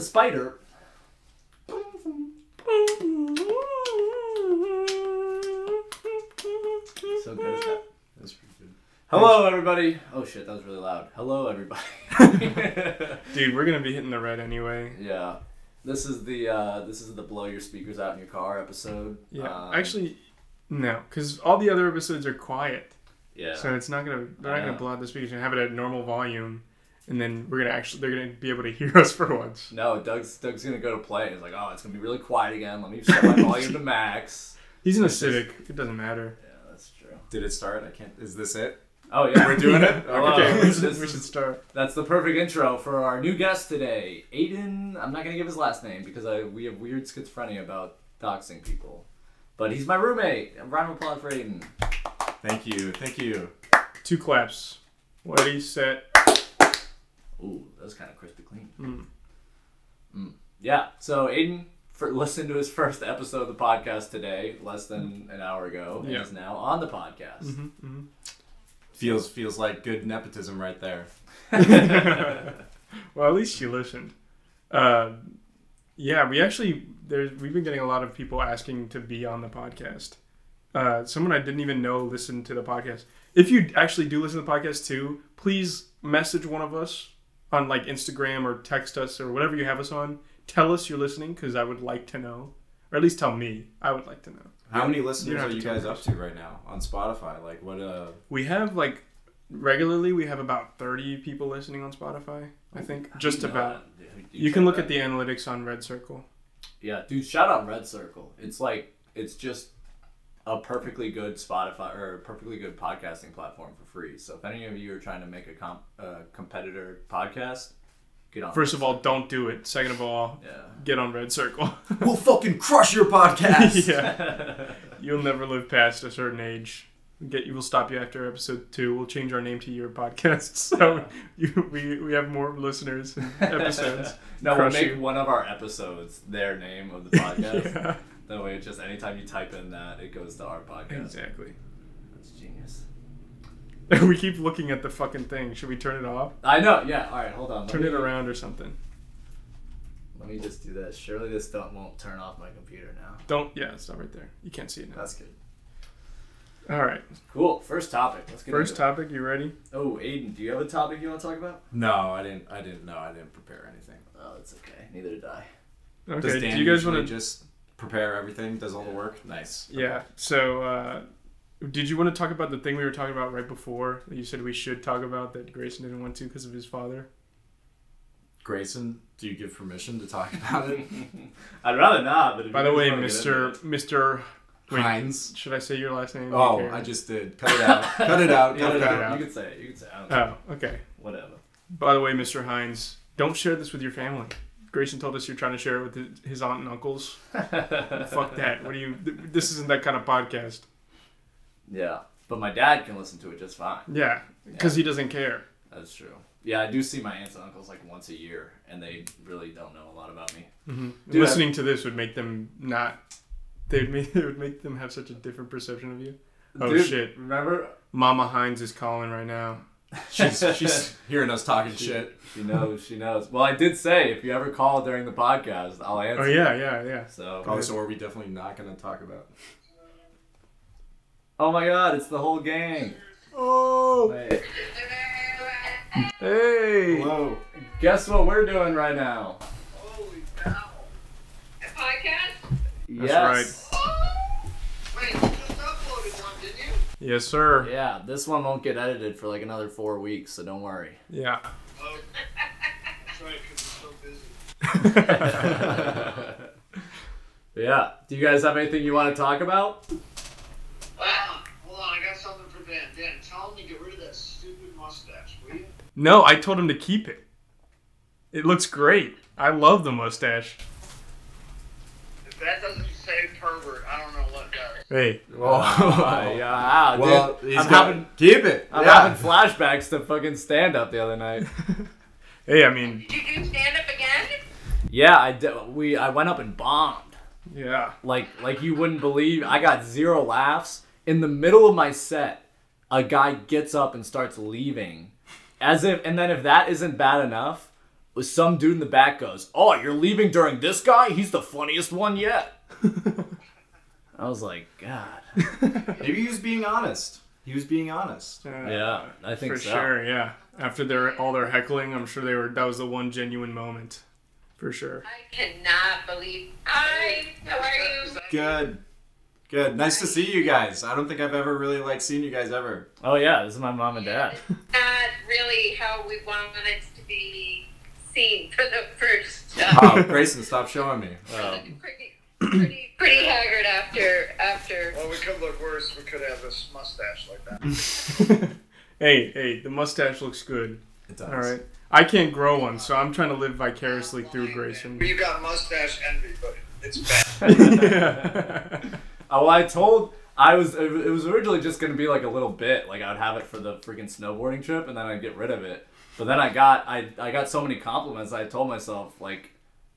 a spider. So good at that. That's pretty good. Hello, everybody. Oh shit, that was really loud. Hello, everybody. Dude, we're gonna be hitting the red anyway. yeah, this is the uh, this is the blow your speakers out in your car episode. Yeah, Um, actually, no, because all the other episodes are quiet, yeah. so it's not gonna. They're not I gonna blow out the speakers. Gonna have it at normal volume, and then we're gonna actually. They're gonna be able to hear us for once. No, Doug's Doug's gonna go to play. He's like, oh, it's gonna be really quiet again. Let me set my volume to max. He's in a Civic. It doesn't matter. Yeah, that's true. Did it start? I can't. Is this it? Oh yeah, We're doing it? Oh, Hello. Okay, we should, we should start. That's the perfect intro for our new guest today, Aidan. I'm not gonna give his last name because I we have weird schizophrenia about doxing people, but he's my roommate. A round of applause for Aidan. Thank you. Thank you. Two claps. Ready, set. Ooh, that was kind of crispy clean. Mm. Yeah. So Aidan for listened to his first episode of the podcast today, less than an hour ago, and Yeah. is now on the podcast. hmm hmm Feels feels like good nepotism right there. well, at least you listened. Uh, yeah, we actually there's we've been getting a lot of people asking to be on the podcast. Uh, someone I didn't even know listened to the podcast. If you actually do listen to the podcast too, please message one of us on like Instagram or text us or whatever you have us on. Tell us you're listening because I would like to know, or at least tell me. I would like to know. How many listeners are you guys up to right now on Spotify? Like what? Uh, We have like regularly we have about 30 people listening on Spotify. I think just about. dude, You can look at the analytics on Red Circle. Yeah, dude, shout out Red Circle. It's like it's just a perfectly good Spotify or a perfectly good podcasting platform for free. So if any of you are trying to make a comp, uh, competitor podcast, get on. First Red of all, don't do it. Second of all, Circle. get on Red Circle. we'll fucking crush your podcast. yeah, yeah. you'll never live past a certain age. Get you. We'll stop you after episode two. We'll change our name to your podcast, so you, we we have more listeners and episodes. no, we'll make you. one of our episodes their name of the podcast. yeah, That way, it's just anytime you type in that, it goes to our podcast. exactly. That's genius. we keep looking at the fucking thing. Should we turn it off? I know. Yeah. All right. Hold on. Let Turn me- it around or something. Let me just do this. Surely this don't won't turn off my computer now. Don't. Yeah, stop right there. You can't see it now. That's good. All right. Cool. First topic. Let's get First into it. topic. You ready? Oh, Aidan, do you have a topic you want to talk about? No, I didn't. I didn't know. I didn't prepare anything. Oh, it's okay. Neither did I. Okay. Does Dan do you guys want to? just prepare everything? Does all the work? Nice. Yeah. So, uh, did you want to talk about the thing we were talking about right before that you said we should talk about that Greyson didn't want to because of his father? Greyson, do you give permission to talk about it? I'd rather not. But By the way, Mister Mister, Wait. Heinz. should I say your last name? Oh, I just did. Cut it out. Cut it out. Yeah, Cut it cut it out. out. You can say it. You can say it. Oh, okay. Whatever. By the way, Mister Hines, don't share this with your family. Greyson told us you're trying to share it with his- aunt and uncles. Fuck that. What do you? This isn't that kind of podcast. Yeah, but my dad can listen to it just fine. Yeah, because he doesn't care. That's true. Yeah, I do see my aunts and uncles like once a year, and they really don't know a lot about me. hmm Dude, Listening to this would make them not. They'd make it would make them have such a different perception of you. Oh Dude, shit! Remember? Mama Hines is calling right now. She's, she's hearing us talking She- shit. She knows. She knows. Well, I did say if you ever call during the podcast, I'll oh, answer. Oh yeah, yeah, yeah. So. Oh, so are we definitely not going to talk about? Oh my God! It's the whole gang. Oh, Wait. hey! Hello. Guess what we're doing right now? Holy cow. A podcast? yes. Wait, you just uploaded one, didn't you? Yes, sir. Yeah, this one won't get edited for like another four weeks, so don't worry. Yeah. Oh. That's right, because we're so busy. yeah. Do you guys have anything you want to talk about? Wow. Hold on, I got something for Dan. Dan, tell him to get rid of that stupid mustache, will you? No, I told him to keep it. It looks great. I love the mustache. If that doesn't say pervert, I don't know what does. Hey, Oh, yeah. Dude, Well, he's I'm got having keep it. I'm yeah. having flashbacks to fucking stand up the other night. hey, I mean, Did you do stand up again? yeah, I did, we I went up and bombed. yeah. Like like you wouldn't believe. I got zero laughs in the middle of my set. A guy gets up and starts leaving, as if and then if that isn't bad enough, some dude in the back goes, "Oh, you're leaving during this guy? He's the funniest one yet." I was like, God. Maybe he was being honest. He was being honest. Uh, Yeah, I think for so. sure. Yeah, after their all their heckling, I'm sure they were. That was the one genuine moment, for sure. I cannot believe. Hi, how are you? Good. Good. Nice to see you guys. I don't think I've ever really like seen you guys ever. Oh yeah, this is my mom and dad. Not really how we wanted to be seen for the first. time. Oh, Greyson, stop showing me. Um, pretty, pretty, pretty haggard after after. Well, we could look worse. We could have this mustache like that. hey, hey, the mustache looks good. It does. All right, I can't grow one, so I'm trying to live vicariously through Greyson. You got mustache envy, but it's bad. yeah. oh, I told I was it was originally just gonna be like a little bit, like I'd have it for the freaking snowboarding trip, and then I'd get rid of it. But then I got I I got so many compliments. I told myself like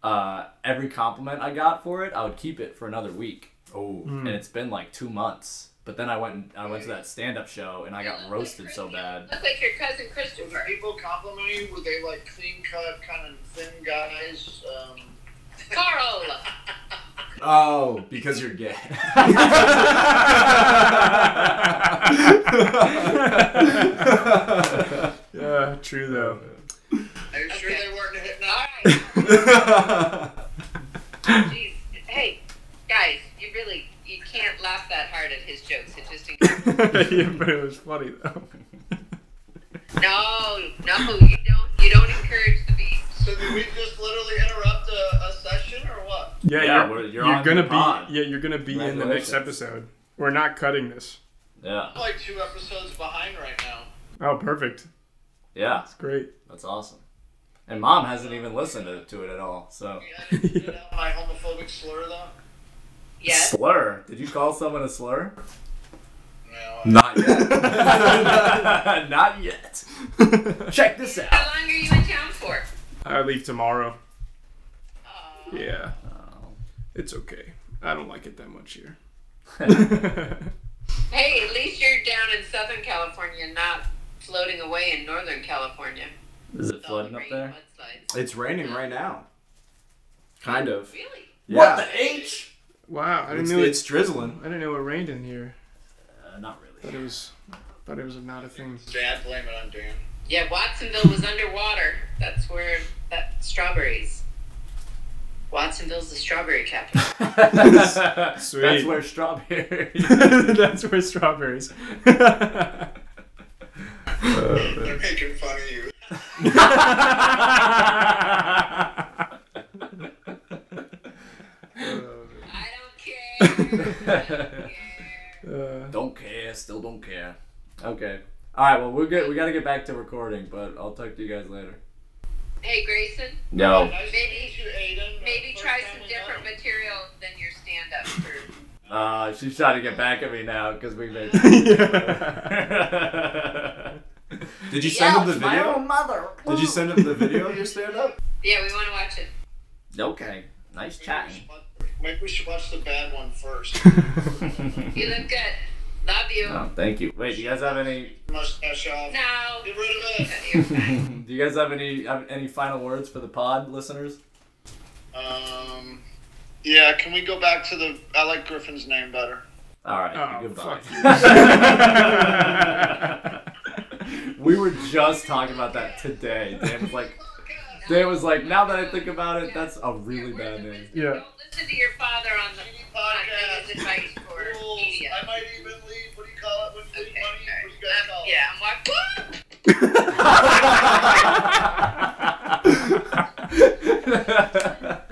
uh, every compliment I got for it, I would keep it for another week. Oh. and it's been like two months. But then I went and I went to that stand up show and I got roasted so bad. Look like your cousin When Christopher. people compliment you, were they like clean cut, kind of thin guys? Um, Carl. Oh, because you're gay. yeah, true though. are you sure Okay. they weren't hitting All up? right. Jeez. Hey, guys, you really you can't laugh that hard at his jokes. It just yeah, but it was funny though. no, no, you don't. You don't encourage the beast. So did we just literally interrupt a, a session or what? Yeah, Yeah, you're, we're- you're you're on gonna the pod. be yeah, you're gonna be in the next episode. We're not cutting this. Yeah. I'm like two episodes behind right now. Oh, perfect. Yeah. That's great. That's awesome. And mom hasn't even listened to, to it at all. So I didn't get out my homophobic slur though. Yes. slur. Did you call someone a slur? No. Not yet. Not yet. Check this out. How long are you in town for? I leave tomorrow. Oh. Yeah, Oh. it's okay. I don't like it that much here. Hey, at least you're down in Southern California, not floating away in Northern California. Is it With all the flooding up there? mudslides. It's raining right now. Kind of. Really? Yeah. What the H? wow, I didn't It's, know it. it's drizzling. I didn't know it rained in here. Uh, not Thought really. it was. Thought it was not a thing. Dad, blame it on Dan. Yeah, Watsonville was underwater. That's where that strawberries. Watsonville's the strawberry capital. Sweet. That's where strawberries. That's where strawberries. They're making fun of you. I don't care. Don't care. Uh, Don't care. Still don't care. Okay. All right. Well, we're good. We got to get back to recording, but I'll talk to you guys later. Hey, Greyson, No. Nice Maybe- meet you, Aidan. maybe try some different met. material than your stand-up. For... Uh, she's trying to get back at me now because we made. Did you send him the My video? own mother. Did you send him the video of your stand up? Yeah, we want to watch it. Okay. Nice Maybe we chatting. Maybe we should watch the bad one first. You look good. Love you. oh, thank you. Wait, do you guys have any? Mustache off. No. Get rid of it. Do you guys have any have any final words for the pod listeners? Um, yeah, can we go back to the? I like Griffin's name better. All right. Oh, goodbye. Fuck we were just talking about that today. Dan was like, Dan was like, now that I think about it, that's a really bad name. Yeah. Don't listen to your father on the TV on podcast. his advice for Rules. media. I might even leave. What do you call it when you leave Okay, money? all What do you guys right. call it? yeah, I'm like,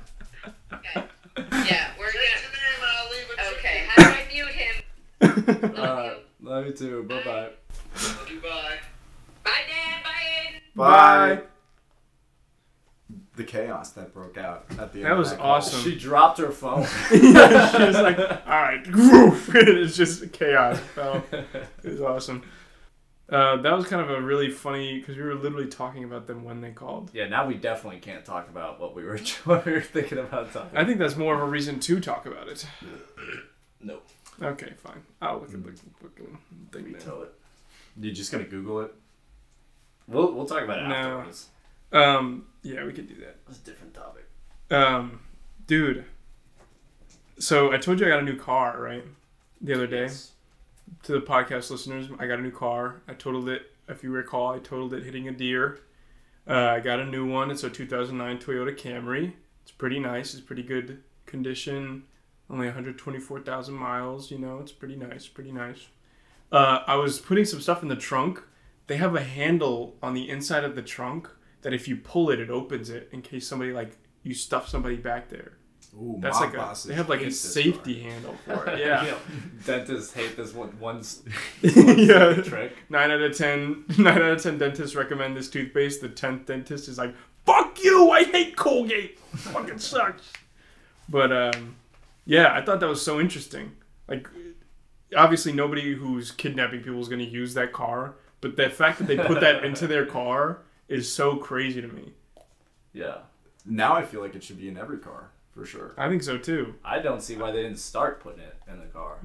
okay. Yeah, we're Say gonna. your name and I'll leave it. Okay, how do I mute him? Love Alright, uh, love you too. Bye bye. Love you. Bye. Bye, Dan. Bye, Aidan. Bye. The chaos that broke out at the end. That of was call. awesome. She dropped her phone. yeah, she was like, all right, woof. it's just chaos. Oh, it was awesome. Uh, that was kind of a really funny because we were literally talking about them when they called. yeah, now we definitely can't talk about what we were what we were thinking about talking. I think that's more of a reason to talk about it. No. Okay, fine. I'll look at the fucking thing now. Veto it. You just gonna Google it? We'll we'll talk about it No. afterwards. Um, yeah, we could do that. It's a different topic. Um, dude. So I told you I got a new car, right? The other day. Yes. To the podcast listeners, I got a new car. I totaled it. If you recall, I totaled it hitting a deer. Uh, I got a new one. It's a 2009 Toyota Camry. It's pretty nice. It's pretty good condition. Only 124,000 miles. You know, it's pretty nice. Pretty nice. Uh, I was putting some stuff in the trunk. They have a handle on the inside of the trunk that if you pull it, it opens it in case somebody like you stuff somebody back there. Ooh, That's like a they have like a safety handle for it. Yeah. Dentists hate this one. One's yeah. trick. Nine out of ten. Nine out of ten dentists recommend this toothpaste. The tenth dentist is like, "Fuck you! I hate Colgate. Fucking sucks." But um, yeah, I thought that was so interesting. Like, obviously, nobody who's kidnapping people is going to use that car. But the fact that they put that into their car is so crazy to me. Yeah. Now I feel like it should be in every car for sure. I think so too. I don't see why they didn't start putting it in the car.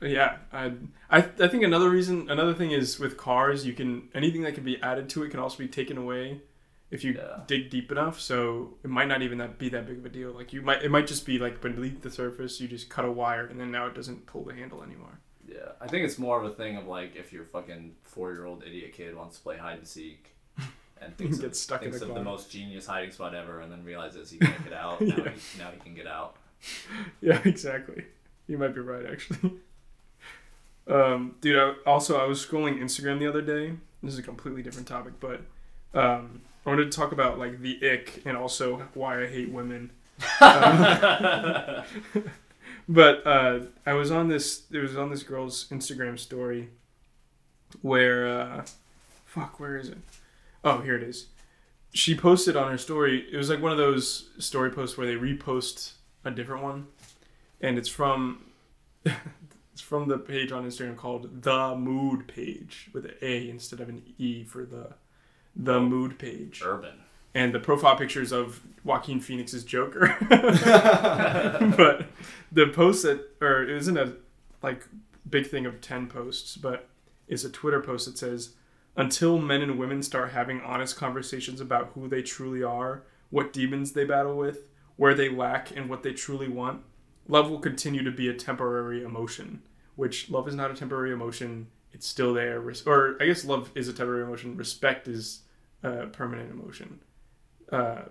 Yeah, I, I I think another reason, another thing is with cars, you can anything that can be added to it can also be taken away if you Yeah. dig deep enough. So it might not even that be that big of a deal. Like you might, it might just be like beneath the surface, you just cut a wire, and then now it doesn't pull the handle anymore. Yeah, I think it's more of a thing of like if your fucking four year old idiot kid wants to play hide and seek and thinks, Gets of, stuck in thinks the of the most genius hiding spot ever and then realizes he can't get out. Now, Yeah. he, now he can get out. Yeah, exactly. You might be right, actually. um, dude, I, also I was scrolling Instagram the other day. This is a completely different topic, but um, I wanted to talk about like the ick and also why I hate women. Um, but uh, I was on this. It was on this girl's Instagram story where, uh, fuck, where is it? Oh, here it is. She posted on her story. It was like one of those story posts where they repost a different one, and it's from it's from the page on Instagram called the Mood Page with an A instead of an E for the the Mood Page Urban. And the profile pictures of Joaquin Phoenix's Joker. but the post that, or it isn't a like big thing of ten posts, but it's a Twitter post that says, "Until men and women start having honest conversations about who they truly are, what demons they battle with, where they lack, and what they truly want, love will continue to be a temporary emotion. Which love is not a temporary emotion; it's still there. Or I guess love is a temporary emotion. Respect is a permanent emotion." Uh,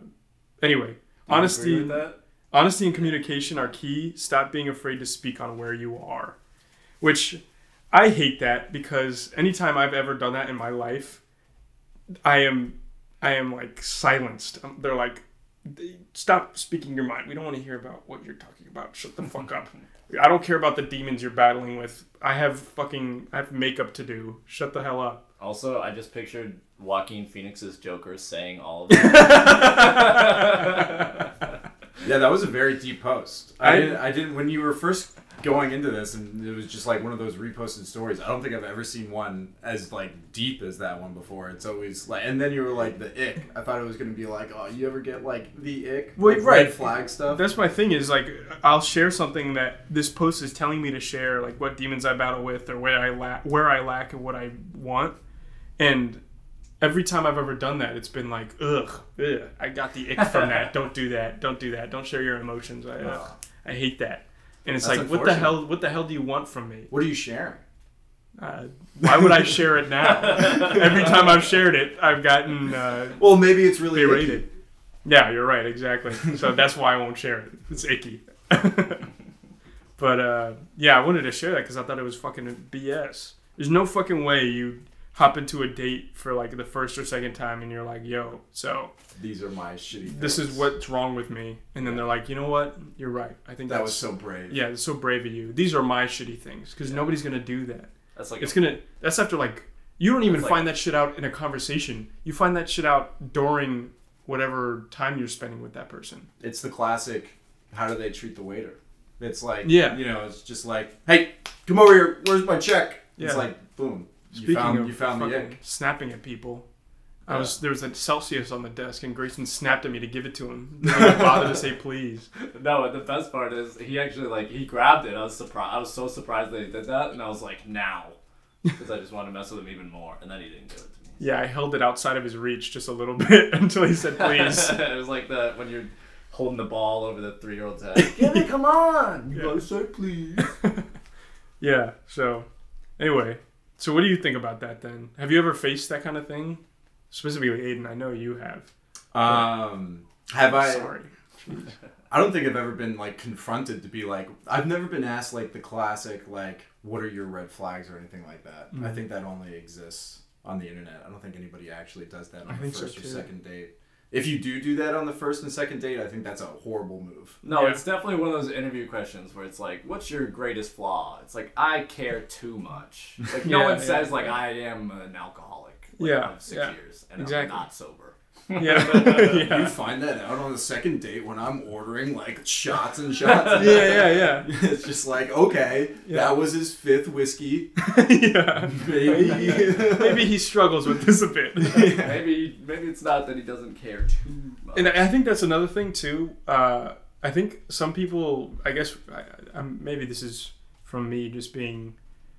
anyway, honesty, agree with that? honesty and communication are key. Stop being afraid to speak on where you are, which I hate that because anytime I've ever done that in my life, I am, I am like silenced. Um, They're like, stop speaking your mind. We don't want to hear about what you're talking about. Shut the fuck up. I don't care about the demons you're battling with. I have fucking, I have makeup to do. Shut the hell up. Also, I just pictured Joaquin Phoenix's Joker saying all of that. Yeah, that was a very deep post. I, I- didn't. I didn't. When you were first going into this, and it was just like one of those reposted stories. I don't think I've ever seen one as like deep as that one before. It's always like, and then you were like the ick. I thought it was gonna be like, oh, you ever get like the ick, Wait, like, right. red flag stuff. That's my thing is like I'll share something that this post is telling me to share, like what demons I battle with or where I lack, where I lack and what I want, and every time I've ever done that, it's been like ugh, ugh I got the ick from that. Don't do that. Don't do that. Don't share your emotions. I ugh, I hate that. And it's That's like what the hell? What the hell do you want from me? What are you sharing? Uh, why would I share it now? every time I've shared it, I've gotten. Uh, Well, maybe it's really icky. Yeah, you're right, exactly. So that's why I won't share it. It's icky. but uh, yeah, I wanted to share that because I thought it was fucking BS. There's no fucking way you hop into a date for like the first or second time and you're like, yo, so These are my shitty. this is what's wrong with me. And then they're like, you know what? You're right. I think That was so brave. yeah, it's so brave of you. These are my shitty things because nobody's gonna do that. That's like It's gonna. That's after like you don't even That's like- find that shit out in a conversation. You find that shit out during whatever time you're spending with that person. It's the classic. How do they treat the waiter? It's like Yeah. you know, it's just like, hey, come over here. Where's my check? It's Yeah. like, boom. You Speaking found, of you found the fucking ick. snapping at people, I was there was a Celsius on the desk and Greyson snapped at me to give it to him. Didn't bother to say please. no. But the best part is he actually like he grabbed it. I was surprised. I was so surprised that he did that, and I was like, now, because I just wanted to mess with him even more, and then he didn't give it to me. Yeah, I held it outside of his reach just a little bit until he said please. it was like the when you're holding the ball over the three year old's head. Give me, come on. You Yeah. gotta say please. yeah. So, anyway, so what do you think about that then? Have you ever faced that kind of thing? Specifically, Aidan, I know you have. Um, have I? Sorry. I don't think I've ever been like confronted to be like. I've never been asked like the classic like, "What are your red flags?" or anything like that. I Mhm. think that only exists on the internet. I don't think anybody actually does that on I the think so, first or second date. If you do do that on the first and second date, I think that's a horrible move. No, Yeah. it's definitely one of those interview questions where it's like, "What's your greatest flaw?" It's like, "I care too much." Like no Yeah, one yeah, says like, "I am an alcoholic." Like, Yeah, of six yeah. years and Exactly. I'm not sober. Yeah. You find that out on the second date when I'm ordering like shots and shots. Yeah, yeah, yeah. it's just like okay, Yeah. that was his fifth whiskey. yeah. yeah. Maybe. Maybe he struggles with this a bit. maybe maybe it's not that he doesn't care too much. And I think that's another thing too. Uh, I think some people, I guess, I, I'm, maybe this is from me just being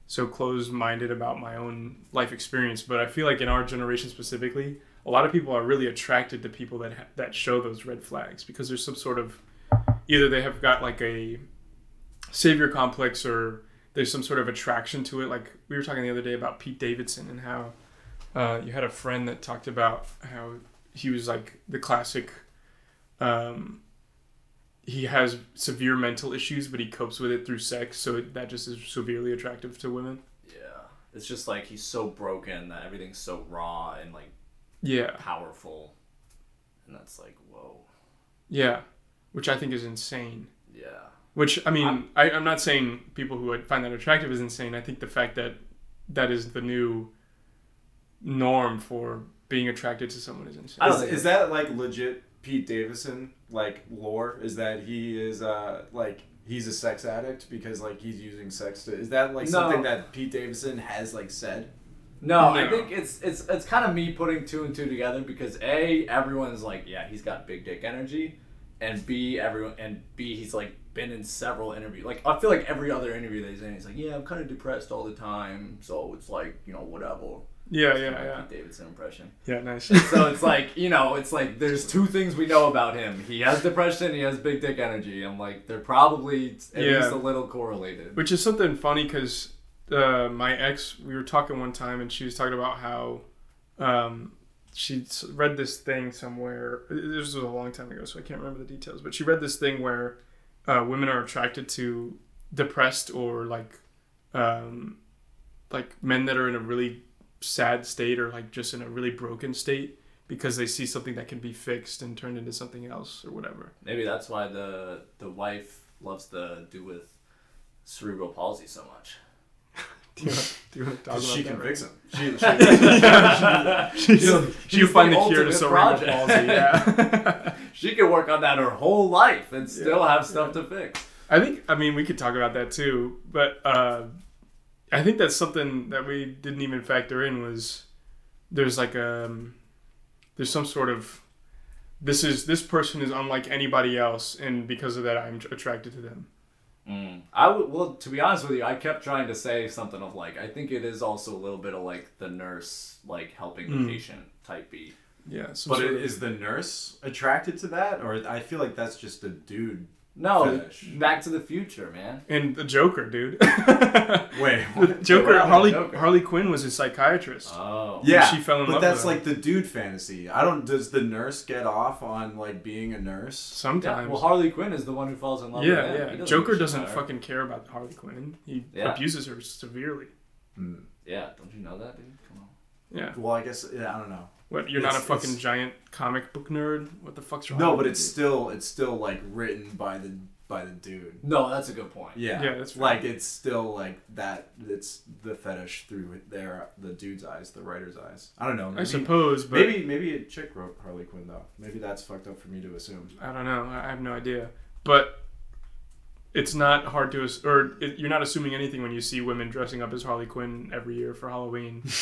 so closed-minded about my own life experience, but I feel like in our generation specifically, a lot of people are really attracted to people that ha- that show those red flags because there's some sort of either they have got like a savior complex or there's some sort of attraction to it. Like we were talking the other day about Pete Davidson and how uh, you had a friend that talked about how he was like the classic. Um, he has severe mental issues, but he copes with it through sex, so it, that just is severely attractive to women. yeah, it's just like he's so broken that everything's so raw and like Yeah, powerful, and that's like, whoa, yeah, which I think is insane. yeah. Which I mean, I'm- I, I'm not saying people who find that attractive is insane. I think the fact that that is the new norm for being attracted to someone is insane. Is, is that like legit Pete Davidson like lore? Is that he is uh like he's a sex addict because like he's using sex to? Is that like No. something that Pete Davidson has like said? No, I think it's it's it's kind of me putting two and two together because a everyone's like, yeah, he's got big dick energy, and b everyone and b he's like been in several interviews. Like I feel like every other interview that he's in, he's like, yeah, I'm kind of depressed all the time, so it's like you know whatever. yeah, It's yeah, yeah, Pete Davidson impression. yeah. Nice. So it's like you know, it's like there's two things we know about him. He has depression. He has big dick energy. I'm like they're probably at Yeah. least a little correlated. Which is something funny because uh, my ex, we were talking one time, and she was talking about how um, she read this thing somewhere. This was a long time ago, so I can't remember the details. But she read this thing where uh, women are attracted to depressed or like um, like men that are in a really sad state or like just in a really broken state because they see something that can be fixed and turned into something else or whatever. Maybe that's why the the wife loves to do with cerebral palsy so much. Do you want, do you want to talk about she that can right fix now? him. She, She's, She'll- she'll she's find the the cure to ultimate cerebral palsy. Yeah. She can work on that her whole life and still Yeah. have stuff to fix. I think. I mean, we could talk about that too, but uh, I think that's something that we didn't even factor in. Was there's like um, there's some sort of this is this person is unlike anybody else, and because of that, I'm attracted to them. Mm. I would, well, to be honest with you, I kept trying to say something of like, I think it is also a little bit of like the nurse, like helping the Mm. patient type beat. Yeah. But sort it, of- is the nurse attracted to that, or I feel like that's just a dude? No, Fetish. Back to the Future, man. and the Joker, dude. Wait, the what? Joker, happened to Harley Joker? Harley Quinn was a psychiatrist. Oh, Yeah, she fell in but love that's with him. like the dude fantasy. I don't. Does the nurse get off on like being a nurse? Yeah, Sometimes. well, Harley Quinn is the one who falls in love yeah, with him. Yeah. doesn't Joker give a shit doesn't about her. fucking care about Harley Quinn. He Yeah. abuses her severely. Hmm. Yeah, don't you know that, dude? Come on. Yeah. Well, I guess yeah, I don't know. What? You're not a fucking giant comic book nerd? What the fuck's wrong? No, but it's dude? still it's still like written by the by the dude. No, that's a good point. Yeah, Yeah, that's fair. like it's still like that. It's the fetish through their the dude's eyes, the writer's eyes. I don't know. I suppose, but maybe maybe a chick wrote Harley Quinn though. Maybe that's fucked up for me to assume. I don't know. I I have no idea. But it's not hard to, or it, you're not assuming anything when you see women dressing up as Harley Quinn every year for Halloween.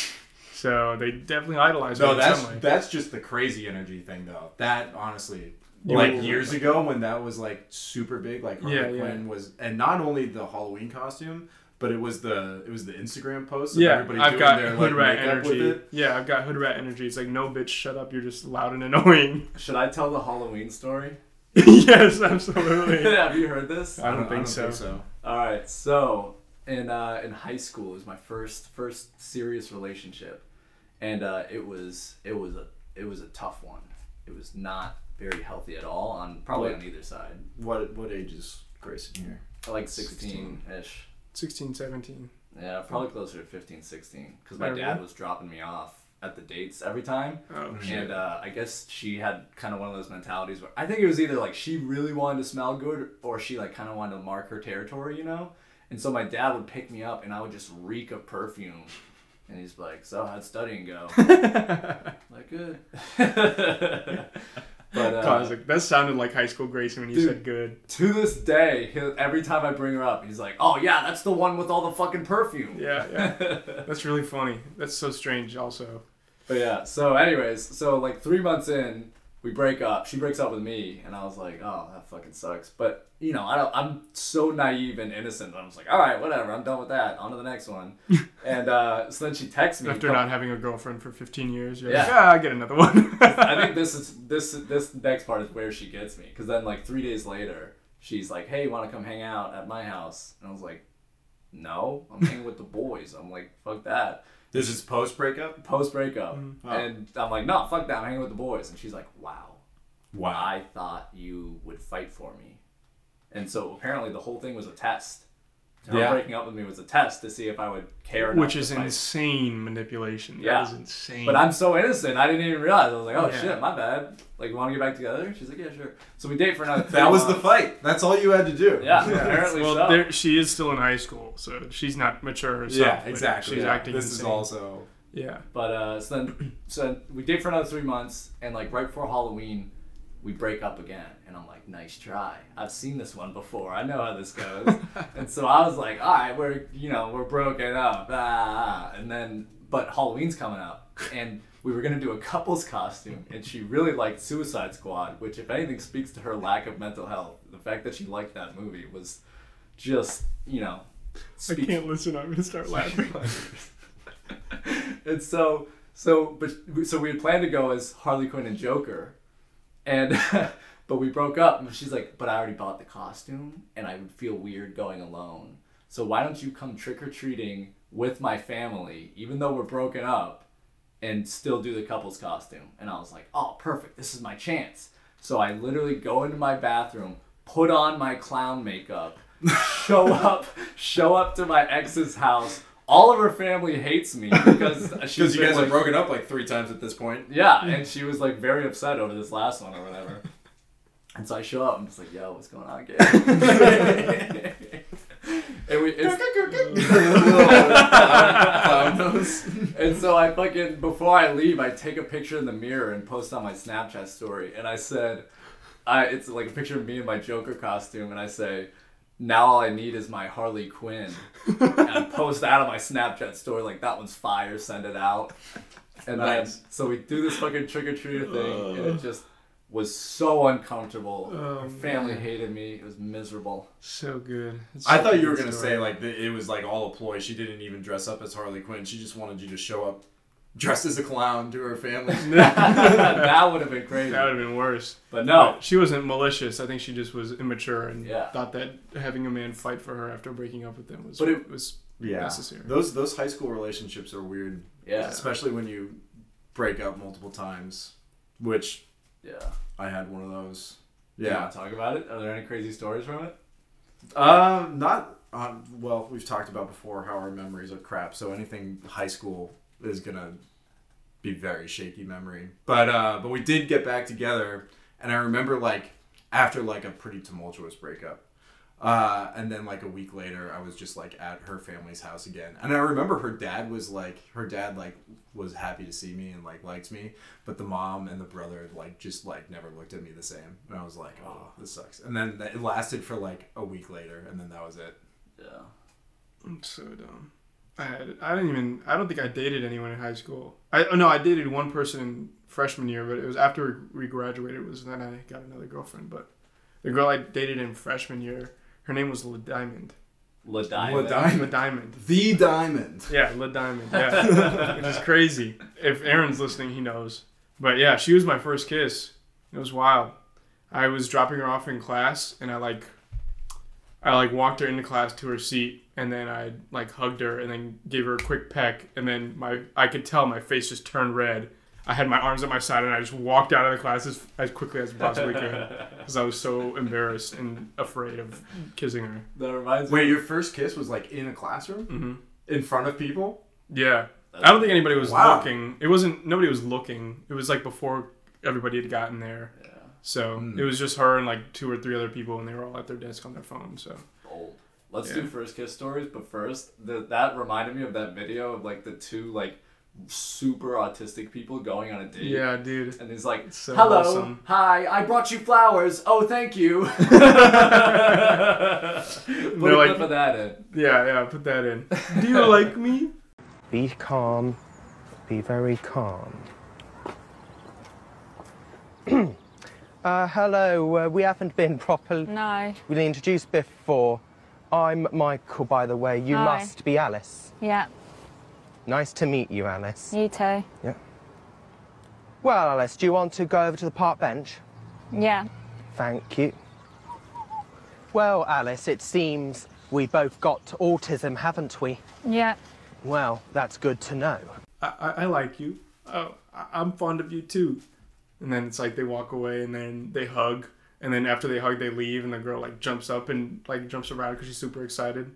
so they definitely idolize her No, that's some that's just the crazy energy thing though. That honestly, You like will- years ago when that was like super big, like Harley Yeah, yeah. Was, and not only the Halloween costume, but it was the it was the Instagram post. of Yeah, everybody I've doing got their, hood like, rat energy. Yeah, I've got hood rat energy. It's like no bitch, shut up. You're just loud and annoying. Should I tell the Halloween story? yes, absolutely. Have you heard this? I don't think so. All right, so in uh, in high school it was my first first serious relationship, and uh, it was it was a it was a tough one. It was not very healthy at all on probably What? on either side. What what age is Greyson here? Like 16 ish. 16, 17. Yeah, probably closer to 15, 16. Because my Oh, dad was dropping me off at the dates every time. Oh, shit. And uh, I guess she had kind of one of those mentalities where I think it was either like she really wanted to smell good or she like kind of wanted to mark her territory, you know? And so my dad would pick me up and I would just reek of perfume. And he's like, So how'd studying go? like, good. but uh, Classic. That sounded like high school Greyson when you Dude. said good. to this day, he'll, every time I bring her up, he's like, Oh, yeah, that's the one with all the fucking perfume. Yeah, yeah. That's really funny. That's so strange, also. But yeah, so anyways, so like three months in, we break up. She breaks up with me, and I was like, oh, that fucking sucks. But you know, I don't, I'm so naive and innocent. I was like, all right, whatever, I'm done with that. On to the next one. and uh, so then she texts me. After not having a girlfriend for 15 years, you're Yeah. like, ah, I get another one. I think this is this this next part is where she gets me because then like three days later, she's like, hey, you want to come hang out at my house? And I was like, no, I'm hanging with the boys. I'm like, fuck that. This is post breakup. Post breakup, Mm. Oh. and I'm like, no, fuck that. I'm hanging with the boys. And she's like, wow. Wow. I thought you would fight for me. And so apparently the whole thing was a test. Her Yeah. breaking up with me was a test to see if I would care Which is insane manipulation. Yeah. That is insane. But I'm so innocent, I didn't even realize. I was like, oh Yeah. shit, my bad. Like, you want to get back together? She's like, yeah, sure. So we date for another That was the fight. That's all you had to do. Yeah, apparently well, so. there, she is still in high school, so she's not mature herself. Yeah, exactly. She's Yeah. acting This is also Yeah. But uh, so then, so then we date for another three months, and like right before Halloween, we break up again. And I'm like, nice try. I've seen this one before. I know how this goes. and so I was like, all right, we're you know we're broken up. Ah. And then, but Halloween's coming up, and we were gonna do a couple's costume, and she really liked Suicide Squad, which if anything speaks to her lack of mental health. The fact that she liked that movie was just you know. I can't listen. I'm gonna start laughing. and so so but so we had planned to go as Harley Quinn and Joker, and but we broke up. And she's like, "But I already bought the costume, and I would feel weird going alone. So why don't you come trick or treating with my family, even though we're broken up, and still do the couple's costume?" And I was like, "Oh, perfect! This is my chance." So I literally go into my bathroom, put on my clown makeup, show up, show up to my ex's house. All of her family hates me because she's because you been, guys like, have broken up like three times at this point. yeah, hmm. and she was like very upset over this last one or whatever. And so I show up, I'm just like, yo, what's going on, kid? and we, it's, Clown nose. and so I fucking before I leave, I take a picture in the mirror and post on my Snapchat story, and I said, I it's like a picture of me in my Joker costume, and I say, now all I need is my Harley Quinn, and I post that on my Snapchat story like that one's fire, send it out, and Nice. then so we do this fucking trick or treater thing, and it just was so uncomfortable. Oh, Her family man. hated me. It was miserable. So good. It's I thought a you were gonna story. say like that it was like all a ploy. She didn't even dress up as Harley Quinn. She just wanted you to show up dressed as a clown to her family. that would have been crazy. that would have been worse. But no, But she wasn't malicious. I think she just was immature and Yeah. thought that having a man fight for her after breaking up with him was But it- was yeah, necessary. those those high school relationships are weird, yeah, especially when you break up multiple times. Which yeah. I had one of those. Yeah. want to talk about it? Are there any crazy stories from it? Um, not um, well. We've talked about before how our memories are crap. So anything high school is gonna be very shaky memory. But uh, but we did get back together, and I remember like after like a pretty tumultuous breakup. Uh, and then like a week later, I was just like at her family's house again, and I remember her dad was like, her dad like was happy to see me and like liked me, but the mom and the brother like just like never looked at me the same, and I was like, oh, this sucks. And then it lasted for like a week later, and then that was it. Yeah. I'm so dumb. I had I didn't even I don't think I dated anyone in high school. I oh no I dated one person in freshman year, but it was after we graduated. It was then I got another girlfriend. But the girl I dated in freshman year, her name was La Diamond. La La Diamond. Diamond. The diamond. The diamond. Yeah, Le Diamond. Yeah, which is crazy. If Aaron's listening, he knows. But yeah, she was my first kiss. It was wild. I was dropping her off in class, and I like, I like walked her into class to her seat, and then I like hugged her, and then gave her a quick peck, and then my I could tell my face just turned red. I had my arms at my side, and I just walked out of the class as, as quickly as I possibly could, because I was so embarrassed and afraid of kissing her. That reminds me. Wait, your first kiss was like in a classroom hmm in front of people? Yeah. I don't think anybody was Wow. looking. It wasn't nobody was looking. It was like before everybody had gotten there. Yeah. So Mm. it was just her and like two or three other people, and they were all at their desk on their phone. So Bold. Let's Yeah. do first kiss stories, but first, the, that reminded me of that video of like the two like super autistic people going on a date. yeah, dude. And he's like, so "Hello, wholesome. hi, I brought you flowers. Oh, thank you." Put a They're like- clip of that in. Yeah, yeah. Put that in. Do you like me? Be calm. Be very calm. uh, hello, uh, we haven't been properly No. We introduced before. I'm Michael, by the way. You Hi. must be Alice. Yeah. Nice to meet you, Alice. You too. Yeah. Well, Alice, do you want to go over to the park bench? Yeah. Thank you. Well, Alice, it seems we both got autism, haven't we? Yeah. Well, that's good to know. I, I, I like you. Oh, I, I'm fond of you too. And then it's like they walk away, and then they hug, and then after they hug, they leave, and the girl like jumps up and like jumps around because she's super excited.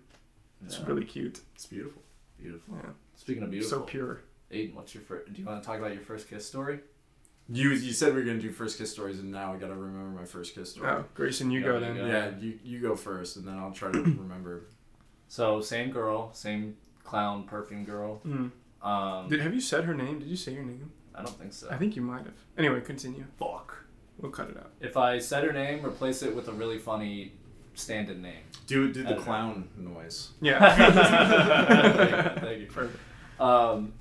It's Yeah. really cute. It's beautiful. Beautiful. Yeah. Speaking of beautiful, So pure. Aidan, what's your first? Do you want to talk about your first kiss story? You you said we were gonna do first kiss stories, and now I gotta remember my first kiss story. Oh, Greyson, you Yeah, go you then. go. Yeah, you you go first, and then I'll try to remember. So same girl, same clown perfume girl. Mm. Um, Did have you said her name? Did you say her name? I don't think so. I think you might have. Anyway, continue. Fuck. We'll cut it out. If I said her name, replace it with a really funny stand-in name. Do do the Okay. clown noise. Yeah. Thank you, thank you. Perfect. Um,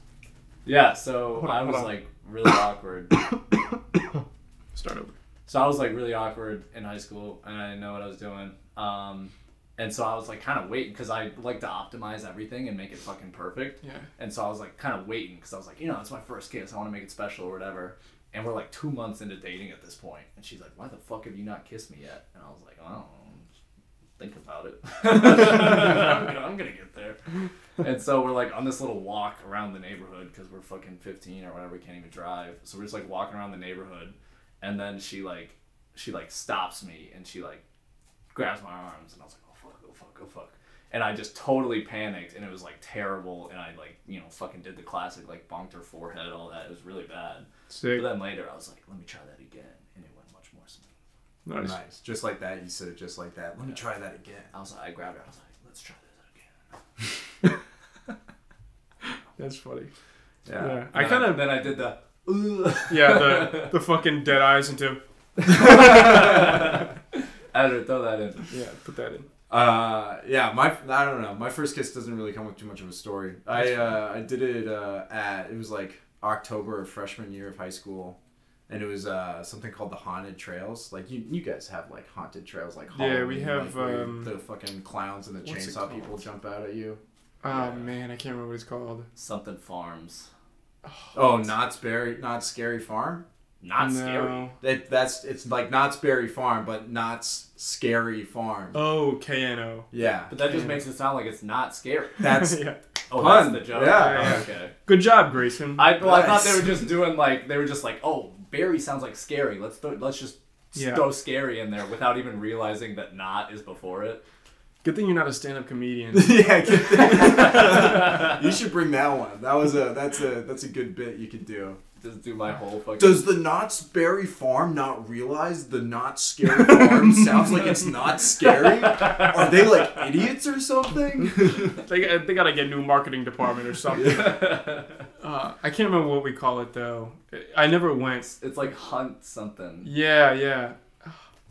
yeah. So on, I was like really awkward. Start over. So I was like really awkward in high school, and I didn't know what I was doing. Um, and so I was like kind of waiting because I like to optimize everything and make it fucking perfect. Yeah. And so I was like kind of waiting because I was like, you know, it's my first kiss. I want to make it special or whatever. And we're like two months into dating at this point, and she's like, "Why the fuck have you not kissed me yet?" And I was like, "I don't. Think about it. I'm, gonna, I'm gonna get there." And so we're like on this little walk around the neighborhood because we're fucking 15 or whatever. We can't even drive. So we're just like walking around the neighborhood, and then she like she like stops me and she like grabs my arms, and I was like, "Oh fuck! Oh fuck! Oh fuck!" and I just totally panicked, and it was like terrible, and I like you know fucking did the classic like bonked her forehead, all that. It was really bad. Sick. But then later, I was like, let me try that again, and it went much more smooth. Nice. Nice. Just like that. You said it just like that. Let me try that again. I was like, I grabbed it. I was like, let's try that again. That's funny. Yeah. Yeah. I kind of then I did the. "Ugh." yeah the the fucking dead eyes into I had to throw that in. yeah put that in. Uh, yeah, my I don't know. My first kiss doesn't really come with too much of a story. I uh, I did it uh, at it was like October of freshman year of high school, and it was uh, something called the haunted trails. Like you you guys have like haunted trails, like Yeah, we have, like, um, the fucking clowns and the chainsaw people jump out at you. Oh Yeah. man, I can't remember what it's called. Something farms. Oh, Knott's Berry, not Scary Farm. Not No. scary. That that's it's like Knott's Berry Farm, but Knott's Scary Farm. Oh, KNO. Yeah, But that just makes it sound like it's not scary. that's yeah. Oh, Fun. that's the joke. Yeah. Yeah, yeah. Okay. Good job, Greyson. I, well, I thought they were just doing like they were just like, oh, Barry sounds like scary. Let's throw, let's just Yeah. throw scary in there without even realizing that not is before it. Good thing you're not a stand-up comedian. yeah, get that. you should bring that one. That was a that's a that's a good bit you could do. Just do my whole fucking. Does the Knott's Berry Farm not realize the not scary farm sounds like it's not scary? Are they like idiots or something? they, they gotta get a new marketing department or something. Uh, I can't remember what we call it though. I never went. it's like hunt something. Yeah, yeah.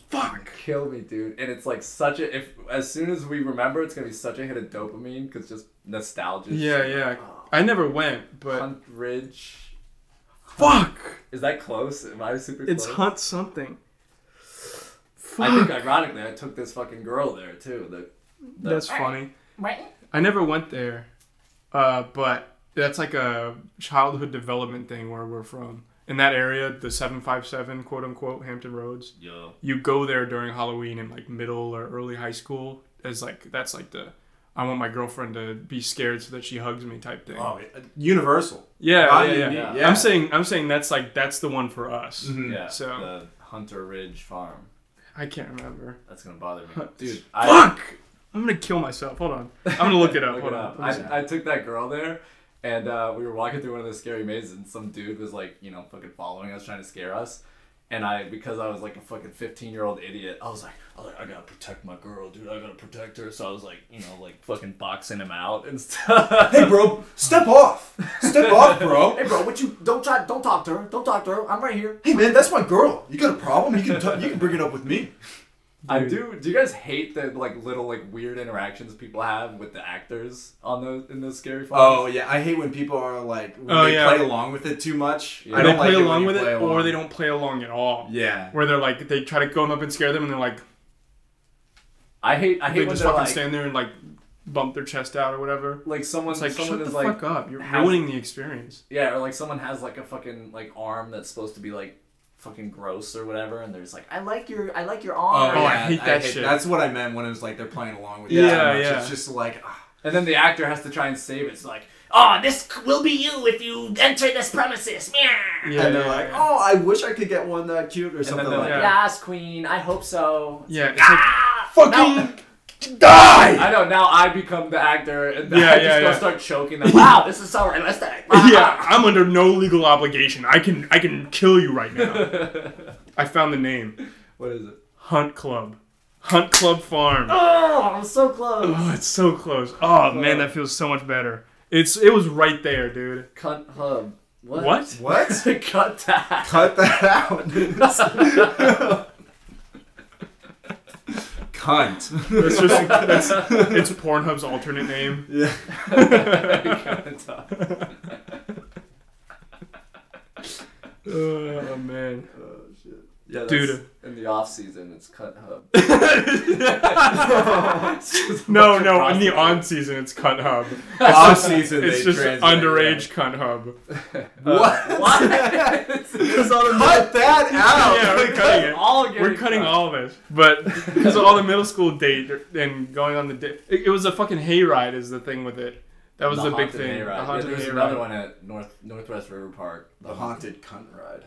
Fuck, kill me, dude. And it's like such a if as soon as we remember, it's gonna be such a hit of dopamine because just nostalgia. Yeah, yeah. I never went, but Hunt Ridge. Fuck. Is that close? Am I super close? It's Hunt something. Fuck. I think ironically, I took this fucking girl there too. The, the That's funny. Right. I never went there, uh, but that's like a childhood development thing where we're from. In that area, the 757, quote unquote, Hampton Roads, Yo. you go there during Halloween in like middle or early high school as like that's like the I want my girlfriend to be scared so that she hugs me type thing. Oh. Universal. yeah, Why yeah, you yeah, yeah. I'm saying I'm saying that's like that's the one for us. Mhm. Yeah. So- the Hunter Ridge Farm. I can't remember. That's gonna bother me, dude. I, Fuck! I'm gonna kill myself. Hold on. I'm gonna look it up. Look Hold it on. up. Let me see. I, I took that girl there, and uh, we were walking through one of the scary mazes, and some dude was like, you know, fucking following us, trying to scare us. And I, because I was like a fucking 15 year old idiot, I was like, I was like, I gotta protect my girl, dude. I gotta protect her. So I was like, you know, like fucking boxing him out and stuff. Hey, bro, step off. Step off, bro. Hey, bro, what you? Don't try. Don't talk to her. Don't talk to her. I'm right here. Hey, man, that's my girl. You got a problem? You can t- you can bring it up with me. I do. Do you guys hate the like little like weird interactions people have with the actors on those in those scary films? Oh yeah, I hate when people are like when Oh, they yeah. play along with it too much. Yeah. I they don't play it when along you with it, play or they don't play along at all. Yeah. Where they're like they try to go up and scare them, and they're like I hate. I hate they when just fucking like, stand there and like bump their chest out or whatever. like someone. It's like someone shut is the like fuck up. You're has- ruining the experience. Yeah, or like someone has like a fucking like arm that's supposed to be like fucking gross or whatever, and they're just like, I like your, I like your arm. Oh, arm. I hate that shit. That's what I meant when it was like they're playing along with it. Yeah, too yeah. It's just like ah. And then the actor has to try and save it. It's like, Oh, this will be you if you enter this premises. Yeah, and they're yeah, like, yeah. oh, I wish I could get one that cute or and something like like, Yeah. Yes, Queen, I hope so. yeah, it's like Ah! fucking die. I know. Now I become the actor, and Yeah, I just yeah, go yeah. start choking them. Wow, this is so realistic. yeah. I'm under no legal obligation. I can I can kill you right now. I found the name. what is it? Hunt Club. Hunt Club Farm. Oh, I'm so close. Oh, it's so close. Oh man, that feels so much better. It's it was right there, dude. Cunt hub. What? What? What? Cut that. Cut that out. Cunt. That's just that's it's Pornhub's alternate name. yeah. Oh man. Uh, Yeah, that's, Dude. In the off season, it's cut hub. No, no, in the on season it's Cunt Hub. Off season, It's they just translate underage Cunt Hub. Uh, what? what? Cut that out. Yeah, we're cutting it. all getting We're cutting cut. all of it, but because all the middle school date and going on the date, it, it was a fucking hayride. Is the thing with it? That was the, big thing. hayride. The Yeah, haunted there's hayride. another one at North Northwest River Park. The haunted cunt ride.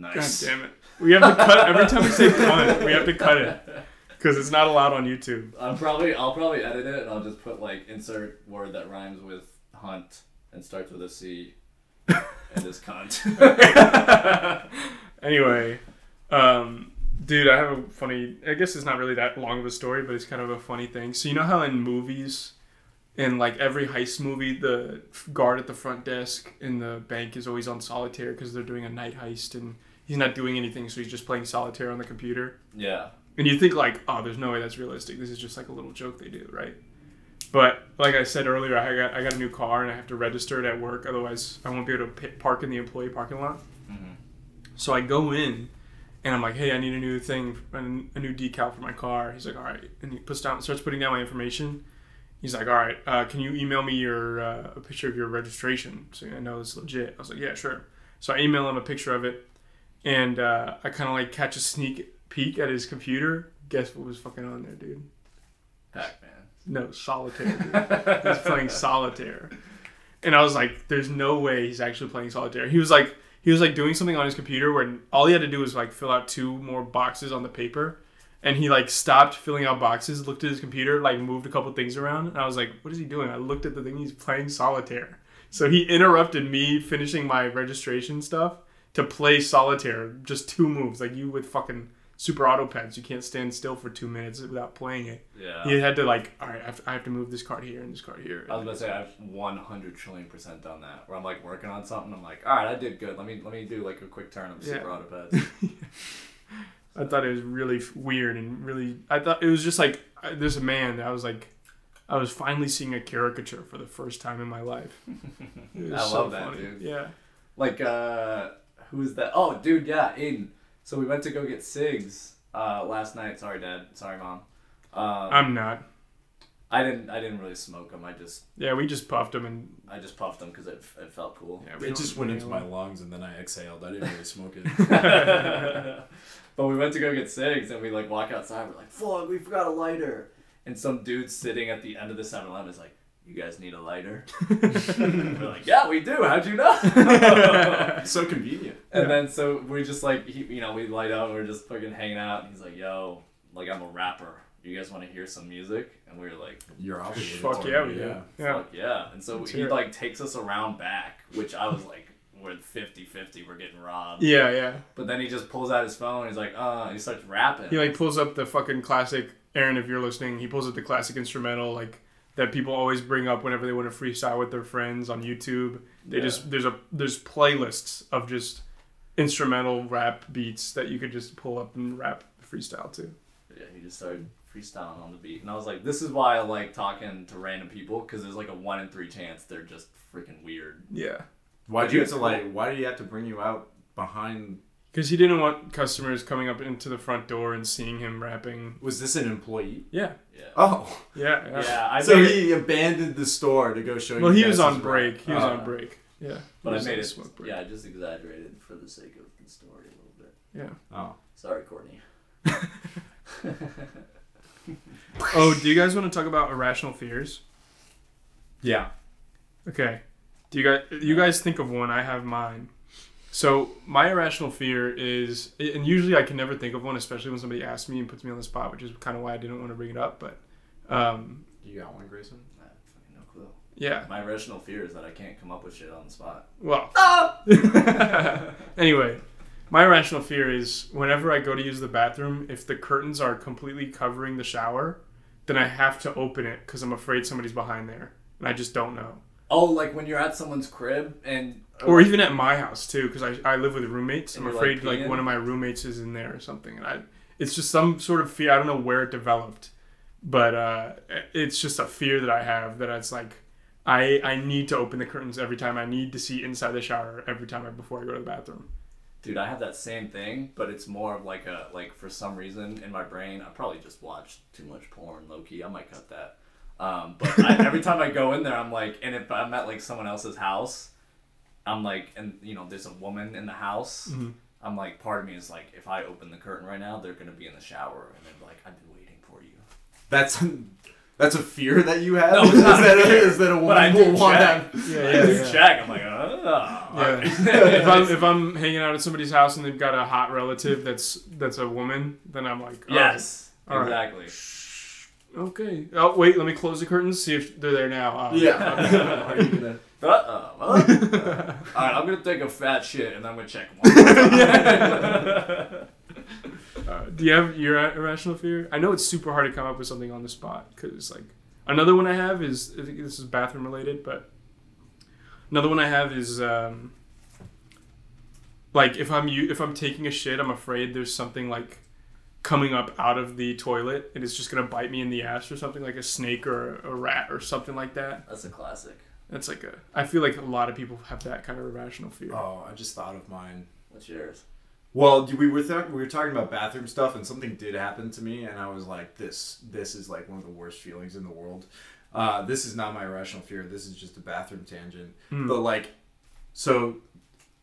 God Nice. damn it! We have to cut every time we say cunt. We have to cut it because it's not allowed on YouTube. I'm probably I'll probably edit it and I'll just put like insert word that rhymes with hunt and starts with a C and is cunt. Anyway, um, dude, I have a funny. I guess it's not really that long of a story, but it's kind of a funny thing. So you know how in movies, in like every heist movie, the guard at the front desk in the bank is always on solitaire because they're doing a night heist and he's not doing anything, so he's just playing solitaire on the computer. yeah. And you think like, oh, there's no way that's realistic. This is just like a little joke they do, right? But like I said earlier, I got I got a new car and I have to register it at work. Otherwise, I won't be able to p- park in the employee parking lot. Mm-hmm. So I go in and I'm like, hey, I need a new thing, a new decal for my car. He's like, all right, and he puts down, starts putting down my information. He's like, all right, uh, can you email me your uh, a picture of your registration so I know it's legit? I was like, yeah, sure. So I email him a picture of it, and uh, I kind of like catch a sneak peek at his computer. Guess what was fucking on there, dude? Pac-Man. No, solitaire. He's playing solitaire, and I was like, "There's no way he's actually playing solitaire." He was like, he was like doing something on his computer where all he had to do was like fill out two more boxes on the paper, and he like stopped filling out boxes, looked at his computer, like moved a couple things around, and I was like, "What is he doing?" I looked at the thing; he's playing solitaire. So he interrupted me finishing my registration stuff to play solitaire. Just two moves, like you with fucking Super Auto Pets. You can't stand still for two minutes without playing it. Yeah. He had to like, all right, I have to, I have to move this card here and this card here. I was gonna say I've 100 trillion percent done that. Where I'm like working on something, I'm like, all right, I did good. Let me let me do like a quick turn of the Yeah. Super Auto Pets. I thought it was really weird and really. I thought it was just like I- this man. That I was like, I was finally seeing a caricature for the first time in my life. It was I love that, dude. Yeah. like uh, who's that? Oh, dude, yeah, Aidan. So we went to go get cigs uh, last night. Sorry, Dad. Sorry, Mom. Um, I'm not. I didn't. I didn't really smoke them. I just. Yeah, we just puffed them and I just puffed them because it, it felt cool. yeah, It just went into my lungs and then I exhaled. I didn't really smoke it. but we went to go get cigs and we like walk outside. We're like, "Fuck, we forgot a lighter." And some dude sitting at the end of the 7-Eleven is like, "You guys need a lighter?" we're like, "Yeah, we do. How'd you know?" so convenient. and then so we just like, he, you know, we light up. and We're just fucking hanging out. And he's like, "Yo, like I'm a rapper. You guys want to hear some music?" And we were like, You're obligated. Fuck to, yeah, we do. Yeah. Fuck yeah. And so Let's he like takes us around back, which I was like, we're 50 50, we're getting robbed. Yeah, yeah. But then he just pulls out his phone, he's like, uh, he starts rapping. He like pulls up the fucking classic. Aaron, if you're listening, he pulls up the classic instrumental like that people always bring up whenever they want to freestyle with their friends on YouTube. They Yeah. just there's a there's playlists of just instrumental rap beats that you could just pull up and rap freestyle to. yeah, he just started freestyling on the beat. And I was like, this is why I like talking to random people, because there's like a one in three chance they're just freaking weird. Yeah. Why But do you have to like? Why do you have to bring you out behind? Because he didn't want customers coming up into the front door and seeing him rapping. Was this an employee? Yeah, Yeah. Oh, yeah, yeah. Yeah, I so made it, he abandoned the store to go show you. Well, he guys was on his break. He was Oh. on ah. break. Yeah. but He I made on it. smoke break. Yeah, I just exaggerated for the sake of the story a little bit. Yeah. Oh. Sorry, Courtney. Oh, do you guys want to talk about irrational fears? Yeah. Okay. Do you guys you guys think of one? I have mine. So my irrational fear is, and usually I can never think of one, especially when somebody asks me and puts me on the spot, which is kind of why I didn't want to bring it up. But um, You got one, Greyson? I have fucking no clue. yeah. My irrational fear is that I can't come up with shit on the spot. Well. anyway, my irrational fear is whenever I go to use the bathroom, if the curtains are completely covering the shower, then I have to open it because I'm afraid somebody's behind there, and I just don't know. Oh, like when you're at someone's crib and or even at my house too because I, I live with roommates. I'm afraid like, like, one of my roommates is in there or something and i it's just some sort of fear. I don't know where it developed but uh, it's just a fear that i have that it's like i i need to open the curtains every time. I need to see inside the shower every time I, before i go to the bathroom. Dude, I have that same thing, but it's more of like a like for some reason in my brain, I probably just watched too much porn, low key. I might cut that. Um, but I, every time I go in there, I'm like, and if I'm at like someone else's house, I'm like, and you know, there's a woman in the house. I'm like, part of me is like, if I open the curtain right now, they're gonna be in the shower, and then like, I've been waiting for you. That's that's a fear that you have. No, it's is, not a that a, fear, is that a But I woman do will want check. that? yeah I yeah, yeah. check. I'm like, oh. Yeah. if I'm if I'm hanging out at somebody's house and they've got a hot relative that's that's a woman, then I'm like, oh, yes, All right. exactly. Okay. Oh wait, let me close the curtains. See if they're there now. Oh, Yeah. Are you gonna- Uh-oh. All right, I'm gonna take a fat shit and then I'm gonna check one more time. Uh, do you have your irrational fear? I know it's super hard to come up with something on the spot because like another one I have is I think this is bathroom related, but another one I have is um, like if I'm u- if I'm taking a shit, I'm afraid there's something like coming up out of the toilet and it's just gonna bite me in the ass or something like a snake or a rat or something like that. That's a classic. That's like a I feel like a lot of people have that kind of irrational fear. oh, I just thought of mine. What's yours? Well, we were th- we were talking about bathroom stuff, and something did happen to me, and I was like, "This this is like one of the worst feelings in the world." Uh, this is not my irrational fear. This is just a bathroom tangent. But like, so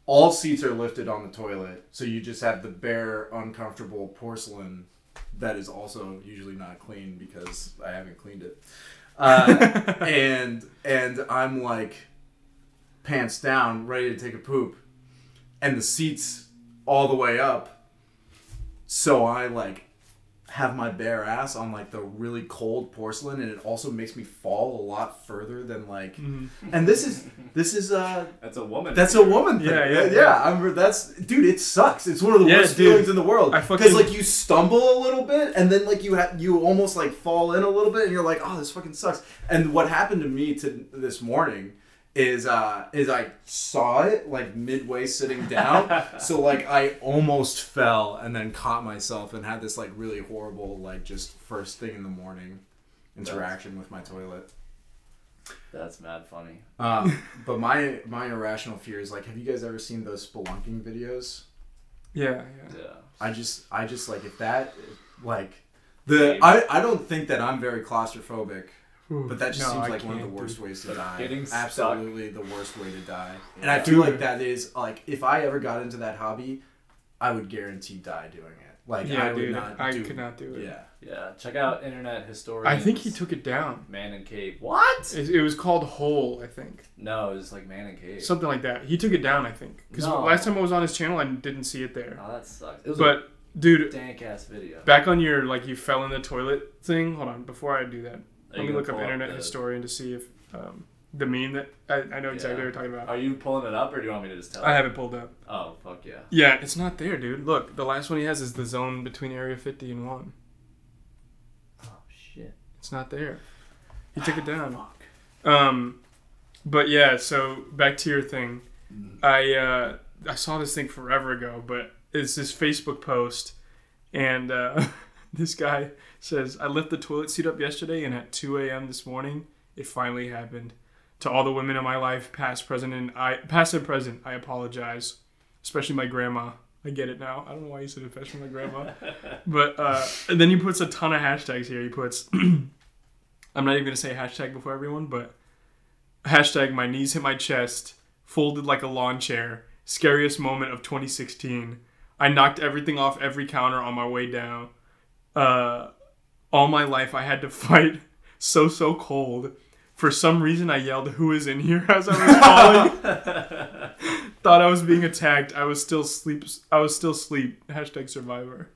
all seats are lifted on the toilet, so you just have the bare, uncomfortable porcelain that is also usually not clean because I haven't cleaned it. Uh, and and I'm like pants down, ready to take a poop, and the seats all the way up. So I like have my bare ass on like the really cold porcelain, and it also makes me fall a lot further than like. And this is this is uh That's a woman. that's a woman thing. Yeah, Yeah, yeah, yeah. I'm, that's dude. It sucks. It's one of the Yeah, worst dude. feelings in the world. I Because fucking- like you stumble a little bit, and then like you ha- you almost like fall in a little bit, and you're like, oh, this fucking sucks. And what happened to me to this morning is uh is I saw it like midway sitting down, so like I almost fell and then caught myself and had this like really horrible like just first thing in the morning interaction with my toilet. That's mad funny. Um, but my my irrational fear is like, have you guys ever seen those spelunking videos? Yeah, yeah. Yeah. I just I just like if that like the I I don't think that I'm very claustrophobic Hmm. But that just No, seems I like one of the worst dude. ways to die. Absolutely the worst way to die. And Yeah. I feel like that is like if I ever got into that hobby, I would guarantee die doing it. Like Yeah, I would dude, not I do, could not do it. Yeah. Yeah, check out internet historians. I think he took it down. Man in Cave. What? It, it was called Hole, I think, No, it was like Man in Cave. something like that. He took it down, I think, because No. last time I was on his channel, I didn't see it there. Oh, that sucks. It was But a dude, dank ass video. back on your like you fell in the toilet thing. Hold on, before I do that, Are let me look up internet the- historian to see if um, the meme that I, I know exactly Yeah. what you're talking about. Are you pulling it up, or do you want me to just tell? I you? have it pulled up. Oh fuck yeah. Yeah, it's not there, dude. Look, the last one he has is the zone between Area 50 and one. Oh shit. It's not there. He took it down. Fuck. Um, but yeah, so back to your thing. I uh, I saw this thing forever ago, but it's this Facebook post, and uh, this guy says, "I left the toilet seat up yesterday, and at 2 a.m. this morning, it finally happened. To all the women in my life, past, present, and I, past and present, I apologize, especially my grandma. I get it now. I don't know why you said especially my grandma, but uh, and then he puts a ton of hashtags here. He puts, I'm not even gonna say hashtag before everyone, but hashtag my knees hit my chest, folded like a lawn chair, scariest moment of 2016. I knocked everything off every counter on my way down. Uh, all my life I had to fight so so cold. For some reason I yelled "Who is in here?" as I was falling. Thought I was being attacked. I was still sleep. I was still sleep. Hashtag survivor.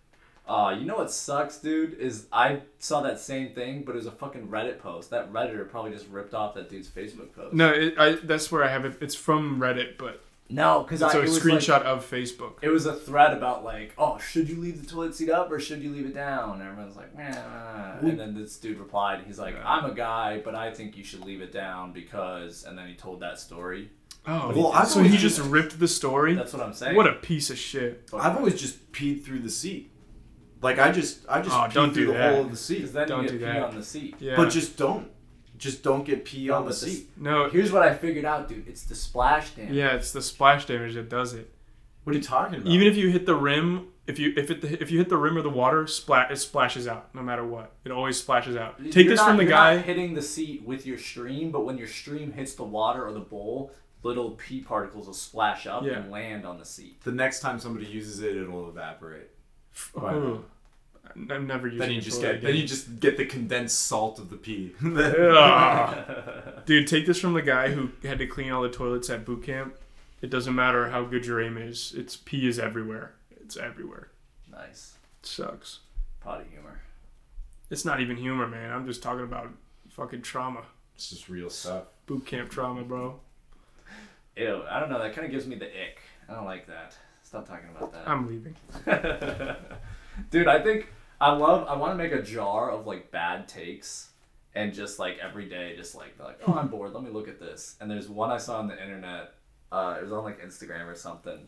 Uh, you know what sucks, dude? Is I saw that same thing, but it was a fucking Reddit post. That Redditor probably just ripped off that dude's Facebook post. No, it, I, that's where I have it. It's from Reddit, but no, because it's I a it was screenshot Like, of Facebook. it was a thread about like, oh, should you leave the toilet seat up or should you leave it down? And everyone's like, nah. And then this dude replied, he's like, I'm a guy, but I think you should leave it down because. And then he told that story. Oh, Well, I've so he just just- ripped the story. That's what I'm saying. What a piece of shit. I've always just peed through the seat. Like I just I just Oh, pee don't through do the that. hole of the seat. Then Don't you do get pee that. on the seat. Yeah. But just don't. Just don't get pee No, on the but this- seat. no. Here's what I figured out, dude. It's the splash damage. Yeah, it's the splash damage that does it. What are you talking about? Even if you hit the rim, if you if it if you hit the rim of the water, splat it splashes out no matter what. It always splashes out. Take You're this not- from the you're guy. not hitting the seat with your stream, but when your stream hits the water or the bowl, little pee particles will splash up Yeah. and land on the seat. the next time somebody uses it, it'll evaporate. Right. Ooh. I'm never using Then you just get that then you just get the condensed salt of the pee. Dude, take this from the guy who had to clean all the toilets at boot camp. It doesn't matter how good your aim is. It's pee is everywhere. It's everywhere. Nice. It sucks. Potty humor. It's not even humor, man. I'm just talking about fucking trauma. it's just real stuff. Boot camp trauma, bro. Ew, I don't know. That kind of gives me the ick. I don't like that. Stop talking about that. I'm leaving. Dude, I think I love. I want to make a jar of like bad takes, and just like every day, just like like, oh, I'm bored. Let me look at this. And there's one I saw on the internet. Uh, it was on like Instagram or something,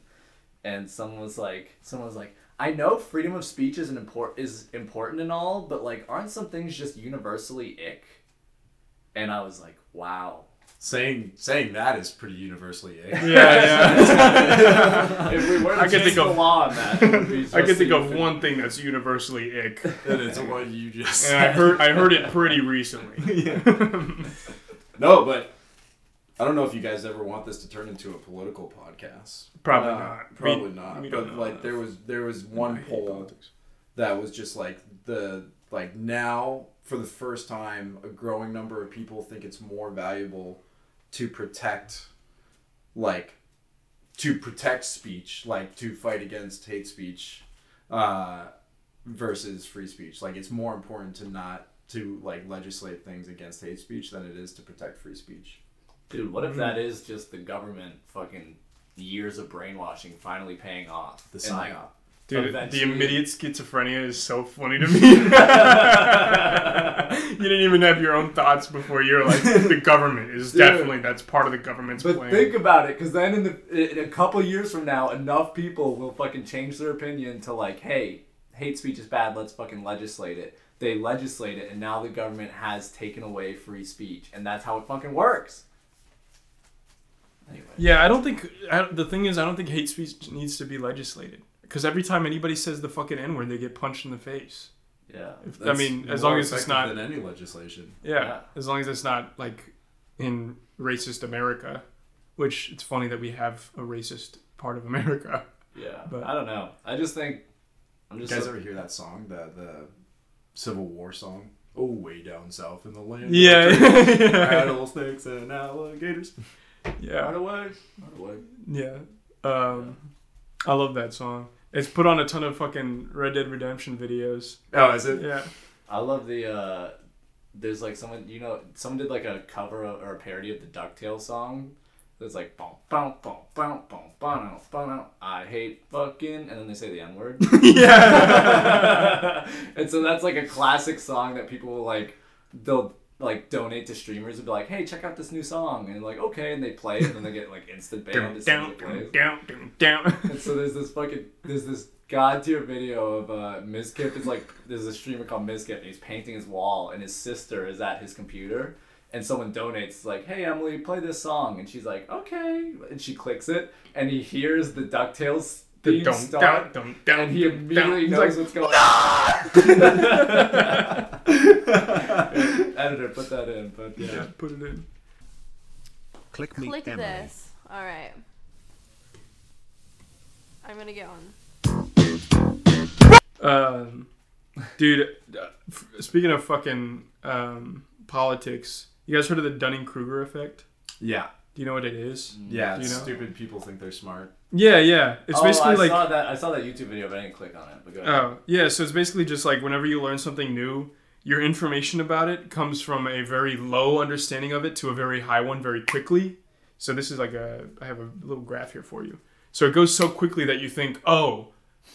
and someone was like, someone was like, I know freedom of speech is an import is important and all, but like, aren't some things just universally ick? And I was like, wow. Saying saying that is pretty universally. Eh? Yeah, yeah. if we were to I can think the of- law on that, it would be I can think of one thing that's universally ick, and it's what you just. and I heard I heard it pretty recently. yeah. No, but I don't know if you guys ever want this to turn into a political podcast. Probably Uh, not. Probably We- not. we but like enough. there was there was one poll politics. that was just like the like now for the first time a growing number of people think it's more valuable to protect like to protect speech like to fight against hate speech uh versus free speech. Like it's more important to not to like legislate things against hate speech than it is to protect free speech. Dude, what if that is just the government fucking years of brainwashing finally paying off? the And, like, psyop Dude, Eventually- the immediate schizophrenia is so funny to me. you didn't even have your own thoughts before you were like, the government is Dude. definitely that's part of the government's But plan. think about it, because then in the in a couple years from now, enough people will fucking change their opinion to like, hey, hate speech is bad. Let's fucking legislate it. They legislate it, and now the government has taken away free speech, and that's how it fucking works. Anyway, yeah, I don't think I, the thing is, I don't think hate speech needs to be legislated because every time anybody says the fucking n word, they get punched in the face. Yeah. If, I mean, as long as it's not, than any legislation. yeah, Yeah. as long as it's not like in racist America, which it's funny that we have a racist part of America. Yeah. But- I don't know. I just think I'm You just guys ever hear that song, the the Civil War song? Oh, way down south in the land. of Yeah, trees, yeah. rattlesnakes and alligators. Yeah, Right away. Right away. yeah. Um, I love that song. It's put on a ton of fucking Red Dead Redemption videos. Oh, is it? Yeah. I love the uh there's like someone you know someone did like a cover of, or a parody of the DuckTales song. It's like I hate fucking and then they say the N word. yeah. and so that's like a classic song that people will like they'll like donate to streamers and be like, hey, check out this new song. And like okay and they play it and then they get like instant banned as down, down, down, down. And so there's this fucking there's this god tier video of uh Mizkif is like there's a streamer called Mizkif and he's painting his wall and his sister is at his computer and someone donates like hey Emily play this song. And she's like okay. And she clicks it and he hears the Ducktales The theme dum, start dum, dum, and he immediately knows like, what's going on. Editor, put that in. But yeah. yeah, put it in. Click me, Click Emily. this. All right. I'm gonna get on. Um, dude, uh, f- speaking of fucking um, politics, you guys heard of the Dunning Kruger effect? Yeah. Do you know what it is? Yeah. You know? Stupid people think they're smart. Yeah, yeah. It's oh, basically I like saw that. I saw that YouTube video, but I didn't click on it. But go ahead. Oh, yeah. So it's basically just like whenever you learn something new, your information about it comes from a very low understanding of it to a very high one very quickly. So this is like a I have a little graph here for you. So it goes so quickly that you think, "Oh,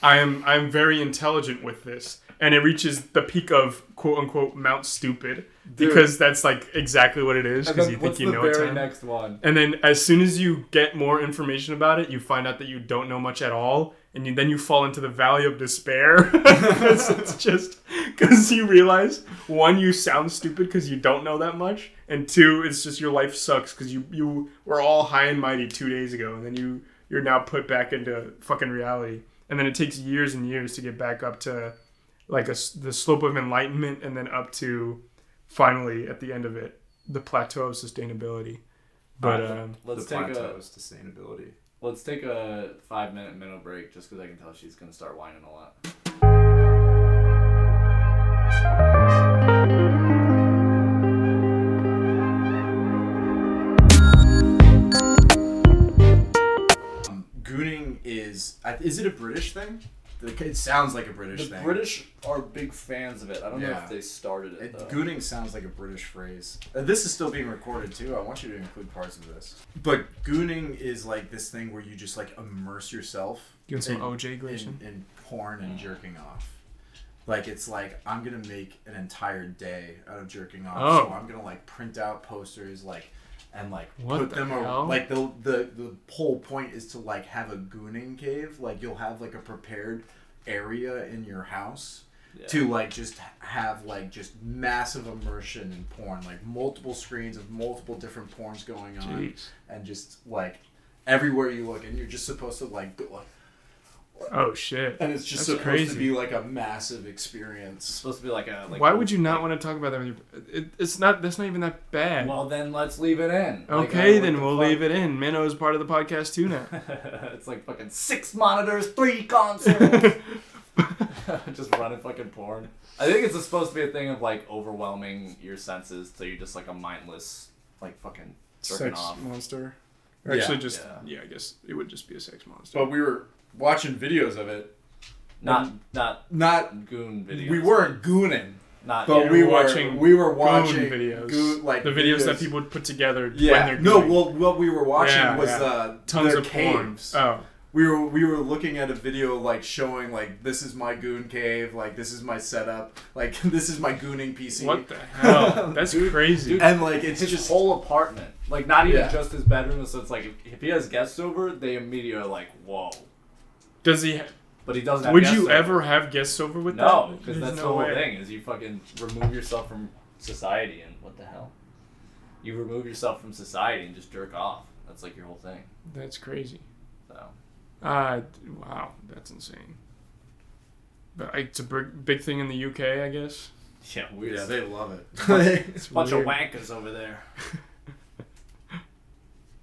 I am I'm very intelligent with this." And it reaches the peak of quote unquote Mount Stupid because that's like exactly what it is because you think you know very ton. next one? And then as soon as you get more information about it, you find out that you don't know much at all, and you, then you fall into the valley of despair. 'Cause it's just because you realize one, you sound stupid because you don't know that much, and two, it's just your life sucks because you you were all high and mighty two days ago, and then you you're now put back into fucking reality, and then it takes years and years to get back up to like a s the slope of enlightenment, and then up to finally at the end of it the plateau of sustainability. But um, Let's the take plateau a is sustainability. Let's take a five minute minute break just because I can tell she's gonna start whining a lot. Um, gooning is. Is it a British thing? Like, It sounds like a British thing. The thing. British are big fans of it. I don't know if they started it. It, though. gooning sounds like a British phrase. Uh, this is still being recorded too. I want you to include parts of this. But gooning is like this thing where you just like immerse yourself Doing some in- OJ Greyson? in, in porn and jerking off. Like it's like I'm gonna make an entire day out of jerking off. Oh. So I'm gonna like print out posters like and like What put the them ar- hell? like the the the whole point is to like have a gooning cave. Like you'll have like a prepared area in your house Yeah. to like just have like just massive immersion in porn, like multiple screens of multiple different porns going on, Jeez. and just like everywhere you look, and you're just supposed to like, go, like Oh shit. and it's just That's supposed crazy. to be like a massive experience. It's experience. supposed to be like a. Like Why would you not want to talk about that? With your, it, it's not. That's not even that bad. Well, then let's leave it in. Okay, uh, then we'll leave it in. Minnow is part of the podcast too now. it's like fucking six monitors, three consoles. just running fucking porn. I think it's supposed to be a thing of like overwhelming your senses, so you're just like a mindless, like fucking sex off. monster. Or Yeah. actually, just Yeah. yeah. I guess it would just be a sex monster. But we were watching videos of it. Not not Not goon videos. we weren't gooning, Not but Yeah, we we're were watching we were Goon watching videos, goo- like the videos, that people would put together. when Yeah, they're no. Well, what we were watching Yeah, was yeah. uh, tons their of porn. caves. Oh, we were we were looking at a video like showing like this is my goon cave, like this is my setup, like this is my gooning PC. what the hell? That's Dude, crazy. dude, And like it's his just whole apartment, like not even Yeah. just his bedroom. So it's like if, if he has guests over, they immediately are like, "Whoa!" Does he? But he doesn't. Have Would guests you over. ever have guests over with them? No, that? because There's that's no the whole way. thing. Is you fucking remove yourself from society and what the hell? You remove yourself from society and just jerk off. That's like your whole thing. That's crazy. So Uh, wow, that's insane. But it's a big, big thing in the UK, I guess. Yeah, weird. Yeah, they love it. It's a bunch weird. of wankers over there.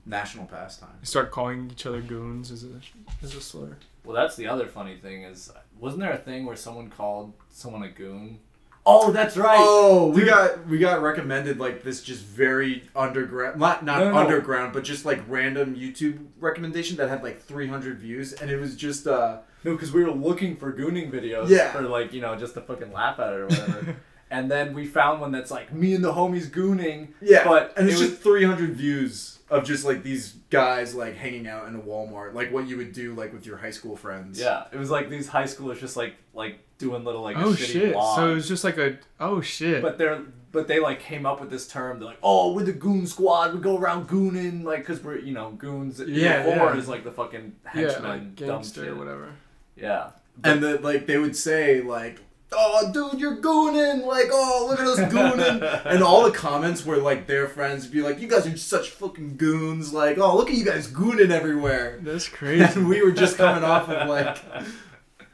National pastime. They start calling each other goons is a as a slur. Well, that's the other funny thing is, wasn't there a thing where someone called someone a goon? Oh, that's right. Oh, we Dude. got we got recommended like this just very underground, not not No, no. underground, but just like random YouTube recommendation that had like 300 views, and it was just uh No, because we were looking for gooning videos Yeah. for like you know just to fucking laugh at it or whatever. and then we found one that's like me and the homies gooning. yeah, but and it's it was- just 300 views of just like these guys like hanging out in a Walmart, like what you would do like with your high school friends. Yeah, it was like these high schoolers just like like doing little like oh a shit! vlog. So it was just like a oh shit. but they're but they like came up with this term. They're like, oh, we're the goon squad. We go around gooning like because we're you know goons. Yeah, or yeah. is like the fucking yeah, henchman like dumb gangster shit. or whatever. Yeah, and the, like they would say like oh dude you're gooning like oh look at us gooning and all the comments were like their friends be like you guys are such fucking goons like oh look at you guys gooning everywhere That's crazy. and we were just coming off of like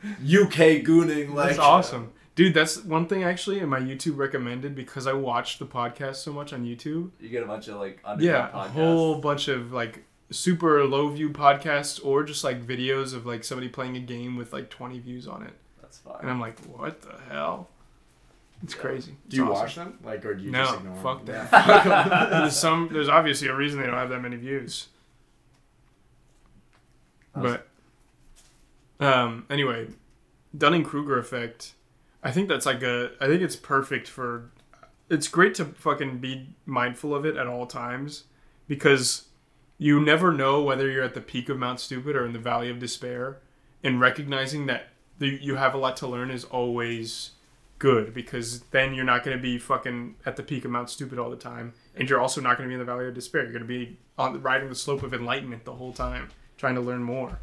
uk gooning like That's awesome. Dude, that's one thing actually in my YouTube recommended because I watched the podcast so much on YouTube. you get a bunch of like Yeah, underground a whole bunch of like super low view podcasts or just like videos of like somebody playing a game with like 20 views on it. That's fine. And I'm like, what the hell? It's crazy. do It's you awesome. watch them like or do you No, just ignore them? fuck them? that. there's some there's obviously a reason they don't have that many views. But um anyway, Dunning Kruger effect. I think that's like a I think it's perfect for it's great to fucking be mindful of it at all times because you never know whether you're at the peak of Mount Stupid or in the valley of despair and recognizing that the, you have a lot to learn is always good because then you're not going to be fucking at the peak of Mount Stupid all the time, and you're also not going to be in the Valley of Despair. You're going to be on riding the slope of enlightenment the whole time, trying to learn more.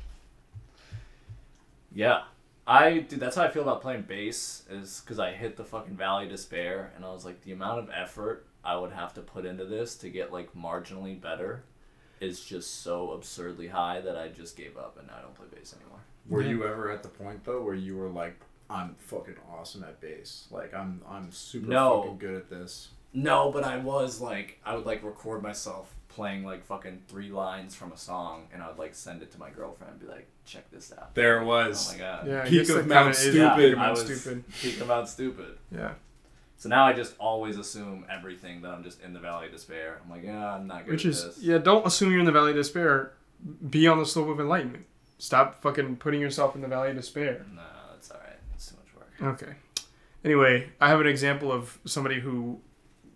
Yeah. I dude, that's how I feel about playing bass is because I hit the fucking Valley of Despair and I was like, the amount of effort I would have to put into this to get like marginally better is just so absurdly high that I just gave up and now I don't play bass anymore. Were you ever at the point though where you were like i'm fucking awesome at bass like i'm i'm super No. fucking good at this No, but I was like, I would like record myself playing like fucking three lines from a song and I would like send it to my girlfriend and be like, check this out. there it oh was. Oh my god. Yeah, Peak of Mount kinda is Stupid. peak of I Mount was Stupid. peak about stupid. Yeah, So now I just always assume everything that I'm just in the Valley of Despair. I'm like, yeah, I'm not good which at is this. yeah. Don't assume you're in the Valley of Despair. Be on the slope of enlightenment. Stop fucking putting yourself in the Valley of Despair. No, it's alright. It's too much work. Okay. Anyway, I have an example of somebody who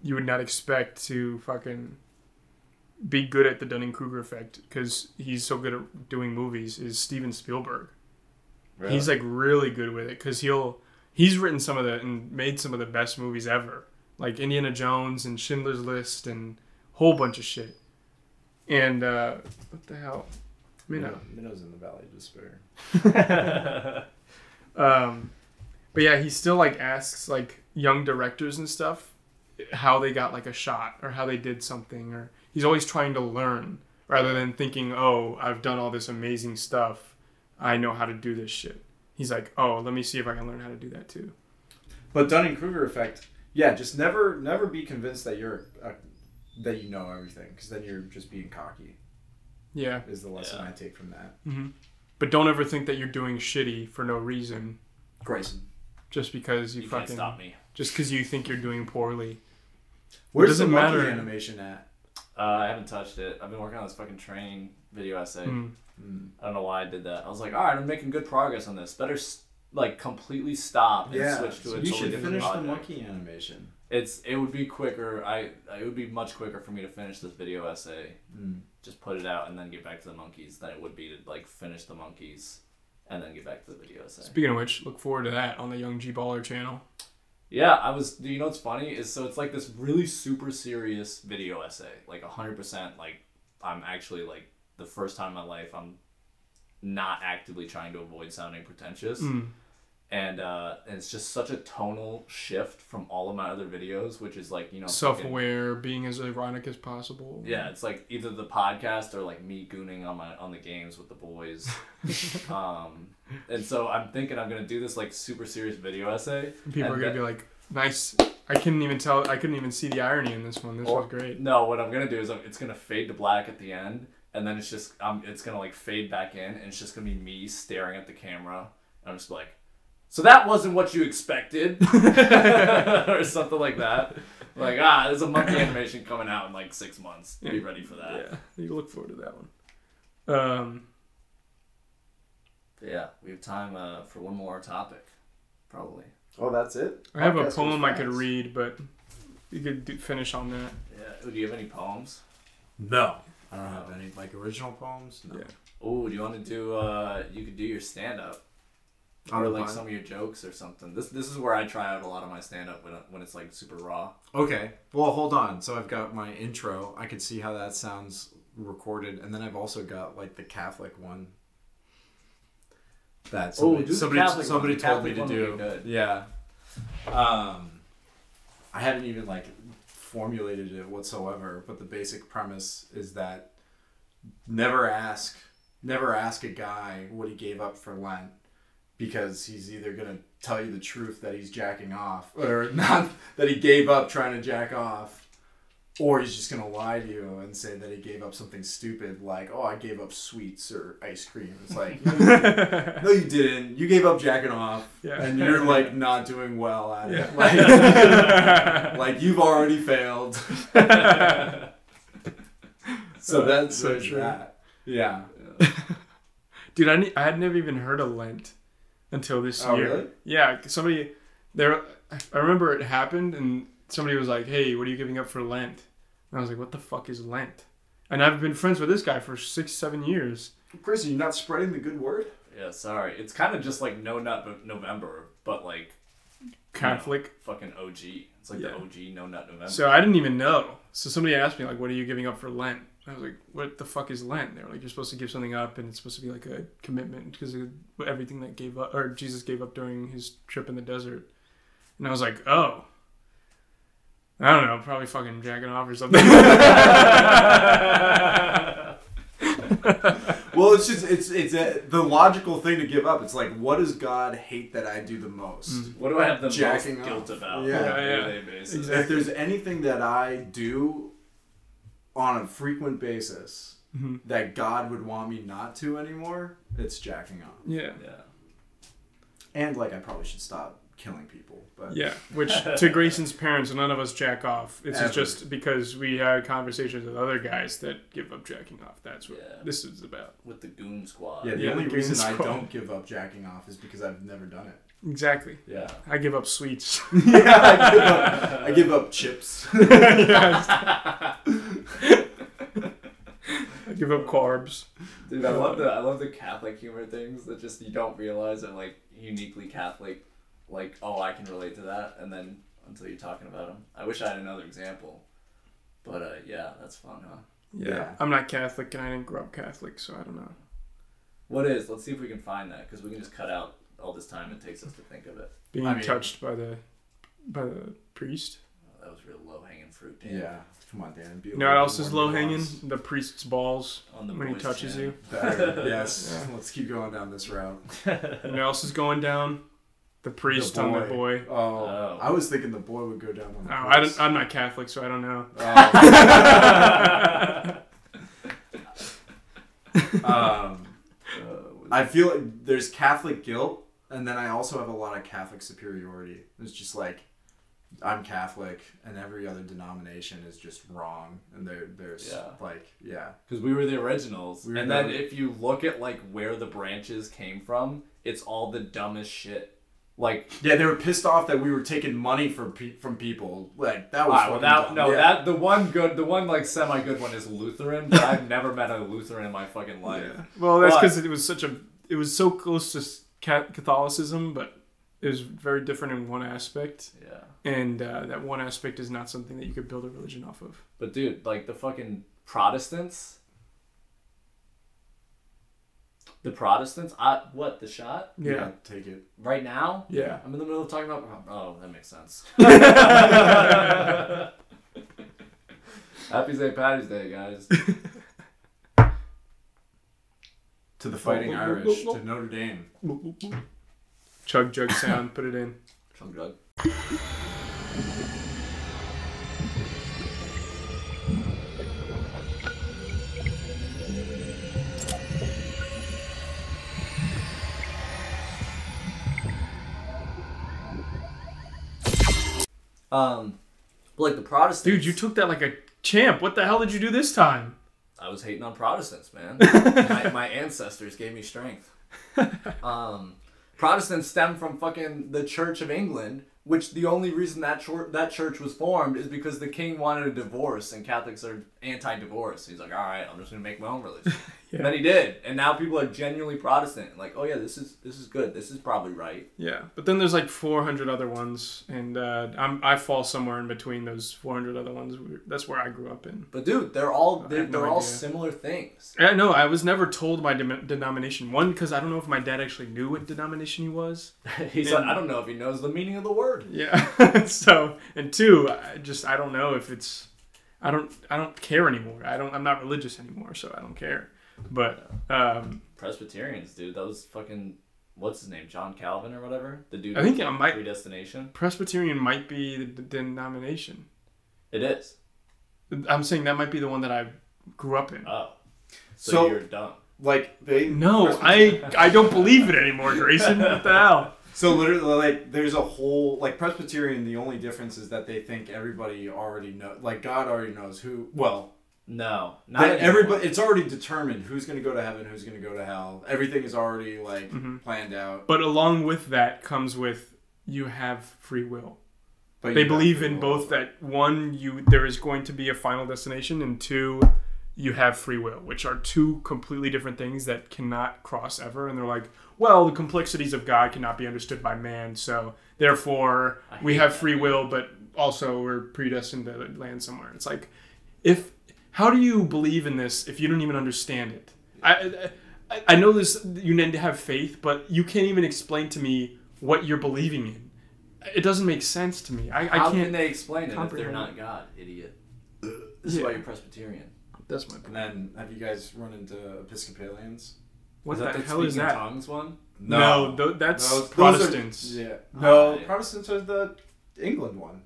you would not expect to fucking be good at the Dunning Kruger effect because he's so good at doing movies. Is Steven Spielberg? Really? He's like really good with it because he'll he's written some of the and made some of the best movies ever, like Indiana Jones and Schindler's List and a whole bunch of shit. And uh, what the hell? I mean, Minnow, Minnow's in the valley of despair Um, but yeah, he still like asks like young directors and stuff how they got like a shot or how they did something, or he's always trying to learn rather than thinking, "Oh, I've done all this amazing stuff. I know how to do this shit." He's like, "Oh, let me see if I can learn how to do that too." But Dunning Kruger effect, yeah, just never never be convinced that you're uh, that you know everything, because then you're just being cocky. Yeah, Is the lesson Yeah. I take from that. but don't ever think that you're doing shitty for no reason, Greyson, just because you, You can't fucking stop me. just because you think you're doing poorly. where's doesn't the monkey matter. animation at? Uh, I haven't touched it. I've been working on this fucking training video essay. Mm. I don't know why I did that. I was like, all right, I'm making good progress on this. Better s- like completely stop and Yeah, switch to a so you totally should different finish the monkey animation. It's it would be quicker. I it would be much quicker for me to finish this video essay, Mm. Just put it out and then get back to the monkeys than it would be to like finish the monkeys and then get back to the video essay. Speaking of which, look forward to that on the Young G Baller channel. Yeah, I was. Do you know what's funny is so it's like this really super serious video essay, like hundred percent. Like I'm actually like the first time in my life I'm not actively trying to avoid sounding pretentious, Mm. And uh, and it's just such a tonal shift from all of my other videos, which is like you know Self-aware, being as ironic as possible. Yeah, it's like either the podcast or like me gooning on my on the games with the boys. um, and so I'm thinking I'm gonna do this like super serious video essay. People are gonna then- be like, "Nice." I couldn't even tell. I couldn't even see the irony in this one. This Or- was great. No, what I'm gonna do is I'm, it's gonna fade to black at the end, and then it's just um, it's gonna like fade back in, and it's just gonna be me staring at the camera, and I'm just like, so that wasn't what you expected, or something like that. Like ah, there's a monkey animation coming out in like six months. Be ready for that. Yeah, you look forward to that one. Um, But yeah, we have time uh, for one more topic, probably. Oh, that's it. I have a Podcast was poem I could read, but you could do, finish on that. Yeah. Ooh, do you have any poems? No, I don't have any like original poems. No. Yeah. Oh, do you want to do? uh You could do your stand up. Or like some of your jokes or something. This this is where I try out a lot of my stand up when when it's like super raw. Okay. Well, hold on. So I've got my intro. I can see how that sounds recorded, and then I've also got like the Catholic one. That Oh, somebody, do somebody, Catholic somebody one. Told me to do. good. Yeah. Um, I haven't even like formulated it whatsoever, but the basic premise is that never ask, never ask a guy what he gave up for Lent because he's either gonna tell you the truth that he's jacking off or not that he gave up trying to jack off or he's just gonna lie to you and say that he gave up something stupid like oh i gave up sweets or ice cream. It's like no, you- didn't. You gave up jacking off Yeah. and you're like not doing well at it. Like, like you've already failed. So that's So true. that. Yeah. Dude, I, ne- I had never even heard of Lent until this Oh, year. really? Yeah, somebody there. I remember it happened, and somebody was like, "Hey, what are you giving up for Lent?" And I was like, "What the fuck is Lent?" And I've been friends with this guy for six, seven years. chris are you not spreading the good word Yeah, sorry. It's kind of just like No Nut November, but like Catholic. fucking OG. It's like Yeah. the OG No Nut November. So I didn't even know. So somebody asked me like, "What are you giving up for Lent?" I was like, "What the fuck is Lent?" They were like, "You're supposed to give something up, and it's supposed to be like a commitment because of everything that gave up or Jesus gave up during his trip in the desert." And I was like, "Oh." I don't know, probably fucking jacking off or something. Well, it's just it's it's a, the logical thing to give up. It's like, what does God hate that I do the most? Mm-hmm. what do I have the Jacking most guilt off. about? Yeah. Yeah, yeah. basis? Exactly. If there's anything that I do on a frequent basis Mhm. that God would want me not to anymore, it's jacking off. yeah. Yeah. And like, I probably should stop killing people. But Yeah, which to Greyson's parents, none of us jack off. It's Ever. just because we had conversations with other guys that give up jacking off. That's what Yeah. this is about. With the Goon Squad. yeah, the Yeah, only the reason Goon I don't give up jacking off is because I've never done it. Exactly. Yeah. I give up sweets. yeah, I give up, I give up chips. I give up carbs. Dude, I love the I love the Catholic humor things that just you don't realize are like uniquely Catholic. Like, oh, I can relate to that, and then until you're talking about them, I wish I had another example. But uh, yeah, that's fun, huh? Yeah. Yeah. I'm not Catholic and I didn't grow up Catholic, so I don't know. What is? Let's see if we can find that because we can just cut out all this time it takes us to think of it. Being I mean- touched by the by the priest. Oh, that was real low hanging fruit. Dan. yeah, come on, Dan. Be You know what else is low hanging? The priest's balls On the when he boys' touches chin. you. Better. Yes. Yeah. Let's keep going down this route. You know what else is going down? The priest on the boy. Oh, Oh. I was thinking the boy would go down on Oh, the I don't, I'm not Catholic, so I don't know. Oh. um, Uh, I feel like there's Catholic guilt, and then I also have a lot of Catholic superiority. It's just like I'm Catholic, and every other denomination is just wrong, and there there's Yeah. like yeah, Because we were the originals. We were and the- then if you look at like where the branches came from, it's all the dumbest shit. Like yeah. They were pissed off that we were taking money from pe- from people. Like that was Alright, well, that, dumb. no, Yeah. that the one good, the one like semi good one is Lutheran, but I've never met a Lutheran in my fucking life. Well, that's because it was such a. It was so close to Catholicism, but it was very different in one aspect, Yeah, and uh, that one aspect is not something that you could build a religion off of. but dude, like the fucking Protestants, the Protestants. I what the shot yeah. Yeah, take it. right now? yeah. I'm in the middle of talking about. Oh, that makes sense. Happy St. Patty's Day, guys. To the Fighting Irish, to Notre Dame. Chug jug sound. Put it in. Chug jug. Um, but like the Protestants. Dude, you took that like a champ. What the hell did you do this time? I was hating on Protestants, man. my, my ancestors gave me strength. Um, Protestants stem from fucking the Church of England, which the only reason that chur- that church was formed is because the king wanted a divorce, and Catholics are anti-divorce. He's like, all right, I'm just gonna make my own religion. And then he did, and now people are genuinely Protestant. Like, oh yeah, this is this is good. This is probably right. Yeah, but then there's like 400 other ones, and uh, I'm I fall somewhere in between those 400 other ones. That's where I grew up in. But dude, they're all they're, no they're all similar things. I know I was never told my dem- denomination. One, because I don't know if my dad actually knew what denomination he was. He's like, I don't know if he knows the meaning of the word. Yeah. so, and two, I just I don't know if it's I don't I don't care anymore. I don't I'm not religious anymore, so I don't care. But um Presbyterians, dude. That was fucking what's his name, John Calvin or whatever. The dude. I think who I was might- predestination. Presbyterian might be the d- denomination. It is. I'm saying that might be the one that I grew up in. Oh, so, So- you're dumb. Like they No, I I don't believe it anymore, Greyson. What the hell? So literally, like, there's a whole like Presbyterian. The only difference is that they think everybody already know, like God already knows who. Well, No, not that everybody. It's already determined who's going to go to heaven, who's going to go to hell. Everything is already like Mm-hmm. planned out. But along with that comes with you have free will. But they believe free in will. both that one you there is going to be a final destination and two you have free will which are two completely different things that cannot cross ever and they're like well the complexities of god cannot be understood by man so therefore we hate have that, free will but also we're predestined to land somewhere it's like if how do you believe in this if you don't even understand it i i, I know this you need to have faith but you can't even explain to me what you're believing in it doesn't make sense to me. I, I How can't. can they explain it if they're not God, idiot? This is Yeah. why you're Presbyterian. That's my And point. then, have you guys run into Episcopalians? What is the, that the hell is speaking that? tongues one? No, th- that's Those- those are- Protestants. yeah. No, oh, yeah. Protestants are the England one.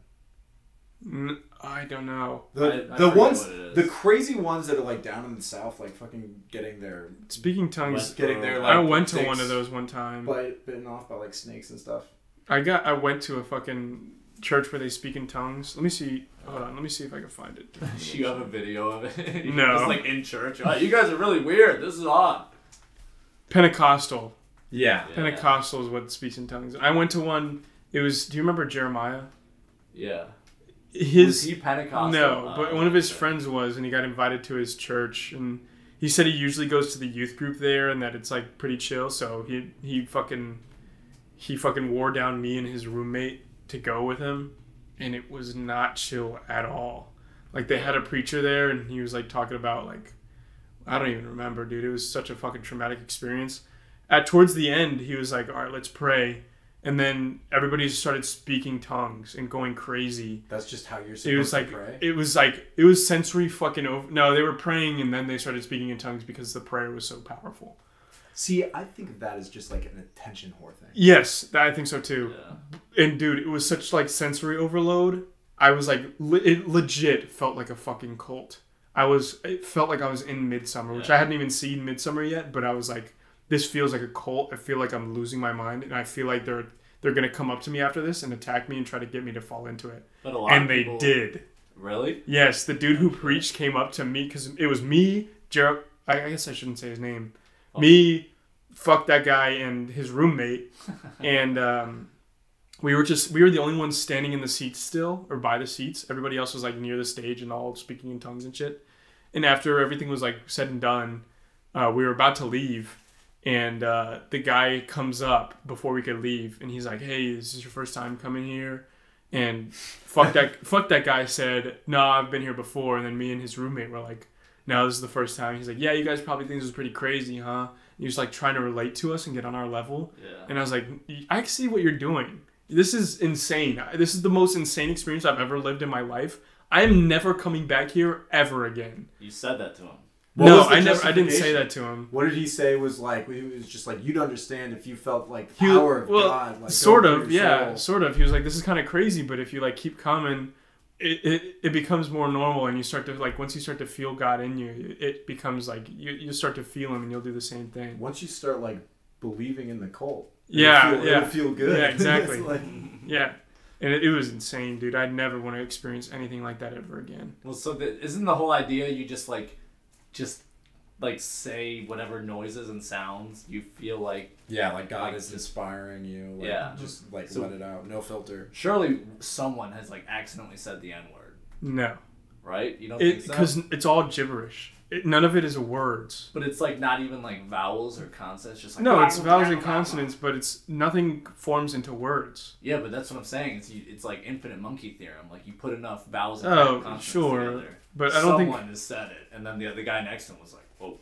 N- I don't know. The I- I the forget ones, what it is. the crazy ones that are like down in the south, like fucking getting their Speaking tongues. West- getting their uh, Like, I went to one of those one time. bite, bitten off by like snakes and stuff. I got. I went to a fucking church where they speak in tongues. Let me see. Hold on. Let me see if I can find it. You have a video of it? No. Just like in church. Oh, you guys are really weird. This is odd. Pentecostal. Yeah. Yeah. Pentecostal is what speaks in tongues. I went to one. It was. Do you remember Jeremiah? Yeah. His Was he Pentecostal? No, Oh, but one of his friends was, and he got invited to his church, and he said he usually goes to the youth group there, and that it's like pretty chill. So he he fucking he fucking wore down me and his roommate to go with him, and it was not chill at all. Like they had a preacher there, and he was like talking about like I don't even remember, dude. It was such a fucking traumatic experience. At towards the end, he was like, "All right, let's pray." And then everybody started speaking tongues and going crazy. That's just how you're supposed it was to like pray. it was like it was sensory fucking over no they were praying and then they started speaking in tongues because the prayer was so powerful. See, I think of that as just like an attention whore thing. yes i think so too. Yeah. and dude it was such like sensory overload. I was like le- it legit felt like a fucking cult. I was it felt like i was in Midsommar which i hadn't even seen Midsommar yet but i was like this feels like a cult. I feel like i'm losing my mind and i feel like they're they're gonna come up to me after this and attack me and try to get me to fall into it But a lot and they people- did Really? Yes, the dude who preached came up to me because it was me, Jer. I I guess I shouldn't say his name. Oh. Me, fuck that guy and his roommate, and um, we were just we were the only ones standing in the seats still or by the seats. Everybody else was like near the stage and all speaking in tongues and shit. And after everything was like said and done, uh, we were about to leave, and uh, the guy comes up before we could leave, and he's like, "Hey, this is your first time coming here." And fuck that fuck that guy said, No, I've been here before and then me and his roommate were like, No, this is the first time. He's like, Yeah, you guys probably think this is pretty crazy, huh? And he was like trying to relate to us and get on our level. Yeah. And I was like, I see what you're doing. This is insane. This is the most insane experience I've ever lived in my life. I am never coming back here ever again. You said that to him. What no, I never. I didn't say that to him. What did he say was like? He was just like, you'd understand if you felt like the He- power of well, God. Like, sort going of, yeah, soul. sort of. He was like, "This is kind of crazy, but if you like keep coming, it, it it becomes more normal, and you start to like once you start to feel God in you, it becomes like you you start to feel Him, and you'll do the same thing." Once you start like believing in the cult, it'll Yeah, feel, yeah. it'll feel good. Yeah, exactly. It's like- Yeah, and it, it was insane, dude. I'd never want to experience anything like that ever again. Well, so the, isn't the whole idea you just like, just like say whatever noises and sounds you feel like? yeah, like God Like, is inspiring you. Like, Yeah. just like So- let it out, no filter. Surely someone has like accidentally said the N word, No, right? You don't it think so? because it's all gibberish. It, none of it is words. But it's like not even like vowels or consonants, just like No, it's vowels and consonants, but it's nothing forms into words. Yeah, but that's what I'm saying. It's it's like infinite monkey theorem. Like you put enough vowels and Oh, consonants sure. together. But I don't think- someone has said it, and then the the guy next to him was like, "Oh,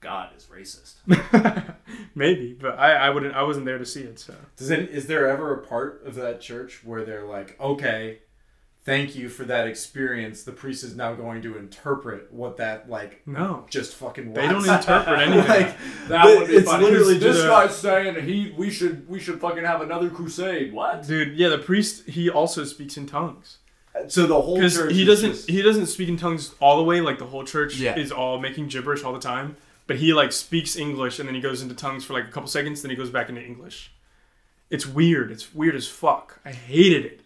God is racist." Maybe, but I, I wouldn't. I wasn't there to see it. So Does it, is there ever a part of that church where they're like, okay, thank you for that experience. The priest is now going to interpret what that like no, just fucking. Was. They don't interpret anything. like, That but would be it's funny. literally this just guy's saying he we should we should fucking have another crusade. What? Dude, yeah, the priest he also speaks in tongues so the whole church he doesn't just- he doesn't speak in tongues all the way. Like the whole church Yeah. is all making gibberish all the time, but he like speaks English and then he goes into tongues for like a couple seconds, then he goes back into English. It's weird. It's weird as fuck. I hated it.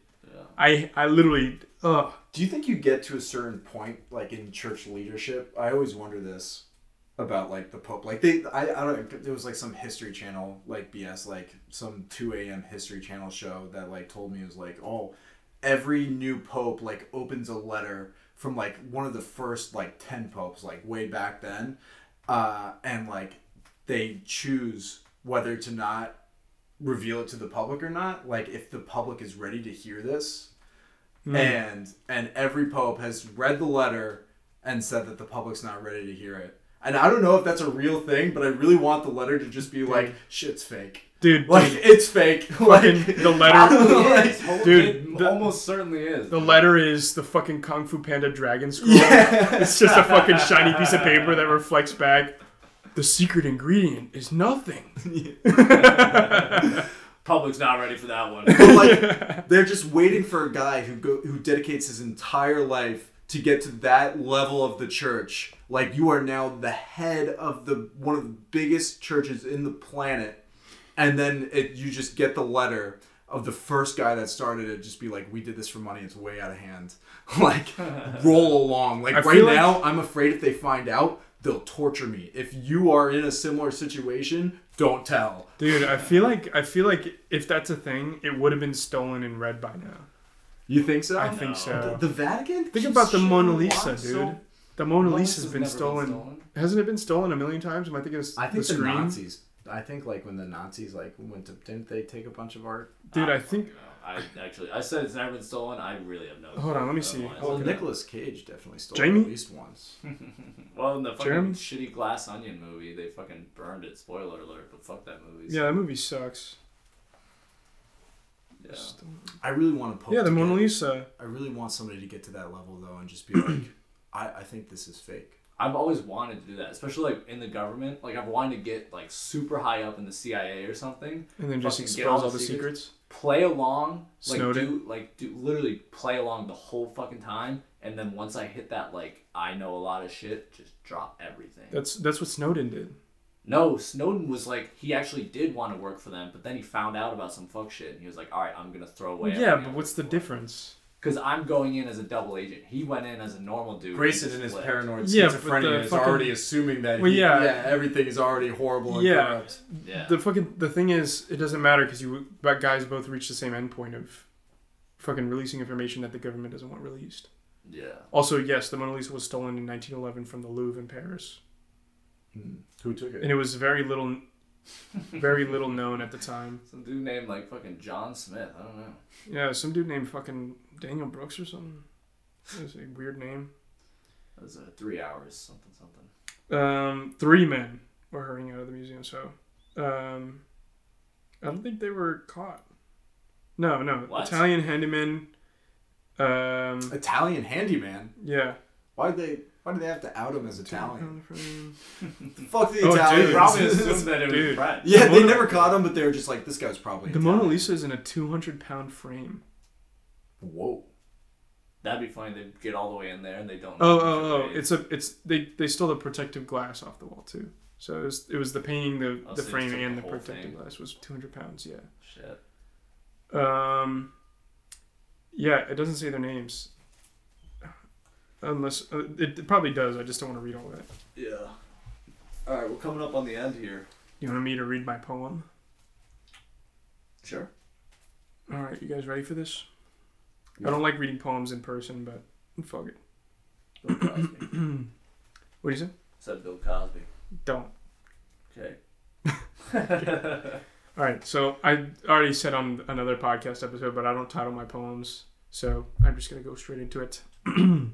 I I literally. Do you think you get to a certain point, like in church leadership? I always wonder this about like the Pope. Like they, I, I don't. There was like some History Channel, like BS, like some two a.m. History Channel show that like told me it was like, oh, every new Pope like opens a letter from like one of the first like ten popes, like way back then, uh, and like they choose whether to not reveal it to the public or not. Like if the public is ready to hear this hmm. and and every pope has read the letter and said that the public's not ready to hear it. And I don't know if that's a real thing, but I really want the letter to just be like, "Shit's fake." dude. Like dude, it's fake. like the letter, like, Dude, it the- almost certainly is. the letter is the fucking Kung Fu Panda dragon scroll. yeah. It's just a fucking shiny piece of paper that reflects back. The secret ingredient is nothing. Public's not ready for that one. But like they're just waiting for a guy who go who dedicates his entire life to get to that level of the church. Like you are now the head of the one of the biggest churches in the planet, and then it, you just get the letter of the first guy that started it. Just be like, we did this for money. It's way out of hand. like roll along. Like I right feel like- now, I'm afraid if they find out. They'll torture me. If you are in a similar situation, don't tell. Dude, I feel like I feel like if that's a thing, it would have been stolen and read by now. You think so? I think so. The, the Vatican? Think about the Mona? Lisa, dude. So- the Mona Lisa's been stolen. Hasn't it been stolen a million times? Am I thinking of I think the the. Nazis. I think like when the Nazis like went to didn't they take a bunch of art? Dude, I think I actually I said it's never been stolen. I really have no. Hold on, let me see. Otherwise- Well, Okay. Nicolas Cage definitely stole Jamie? it at least once. Well, in the fucking Jeremy? shitty Glass Onion movie, they fucking burned it. Spoiler alert, but fuck that movie. yeah, that movie sucks. Yeah. I really want to poke. Yeah, the to Mona Lisa. I really want somebody to get to that level though, and just be like, I, I think this is fake. I've always wanted to do that, especially like in the government. Like I've wanted to get like super high up in the CIA or something. And then just Fucking get expose all all the the secrets. secrets. Play along, like Snowden. do like do literally play along the whole fucking time, and then once I hit that like I know a lot of shit, just drop everything. That's that's what Snowden did. No, Snowden was like he actually did want to work for them, but then he found out about some fuck shit, and he was like, "All right, I'm gonna throw away." yeah, but what's the difference? Because I'm going in as a double agent. He went in as a normal dude. Greyson and in his paranoid Yeah, schizophrenia the is fucking- already assuming that Well, he- yeah. everything is already horrible and Yeah. corrupt. Yeah. The fucking the thing is, it doesn't matter because you but guys both reach the same endpoint of fucking releasing information that the government doesn't want released. yeah. Also, yes, the Mona Lisa was stolen in 1911 from the Louvre in Paris, hmm. Who took it? and it was very little, very little known at the time. Some dude named like fucking John Smith. I don't know. Yeah, some dude named fucking Daniel Brooks or something. That was a weird name. It was uh, three hours, something, something. Um, three men were hurrying out of the museum, so um, I don't think they were caught. No, no, What? Italian handyman. Um, Italian handyman. yeah, Why did they? Why do they have to out him as Italian? Frame. Fuck the Oh, Italians. dude. Probably assumed that it was Dude. French. yeah, The they Mona- never caught him, but they were just like, this guy's probably The Italian. Mona Lisa is in a 200 pound frame. Whoa. That'd be funny. They get all the way in there and they don't. Oh, know oh, oh! way- It's a, it's they, they stole the protective glass off the wall too. So it was, it was the painting, the, Oh, the so frame, took the and the protective thing. glass was 200 pounds. Yeah. shit. Um. Yeah, it doesn't say their names. Unless uh, it, it probably does. I just don't want to read all that. Yeah. All right, we're coming up on the end here. You want me to read my poem? Sure. All right, you guys ready for this? I don't like reading poems in person, but fuck it. Bill Cosby. What do you say? Said Bill Cosby. Don't. Okay. All right, so I already said on another podcast episode, but I don't title my poems, so I'm just gonna go straight into it.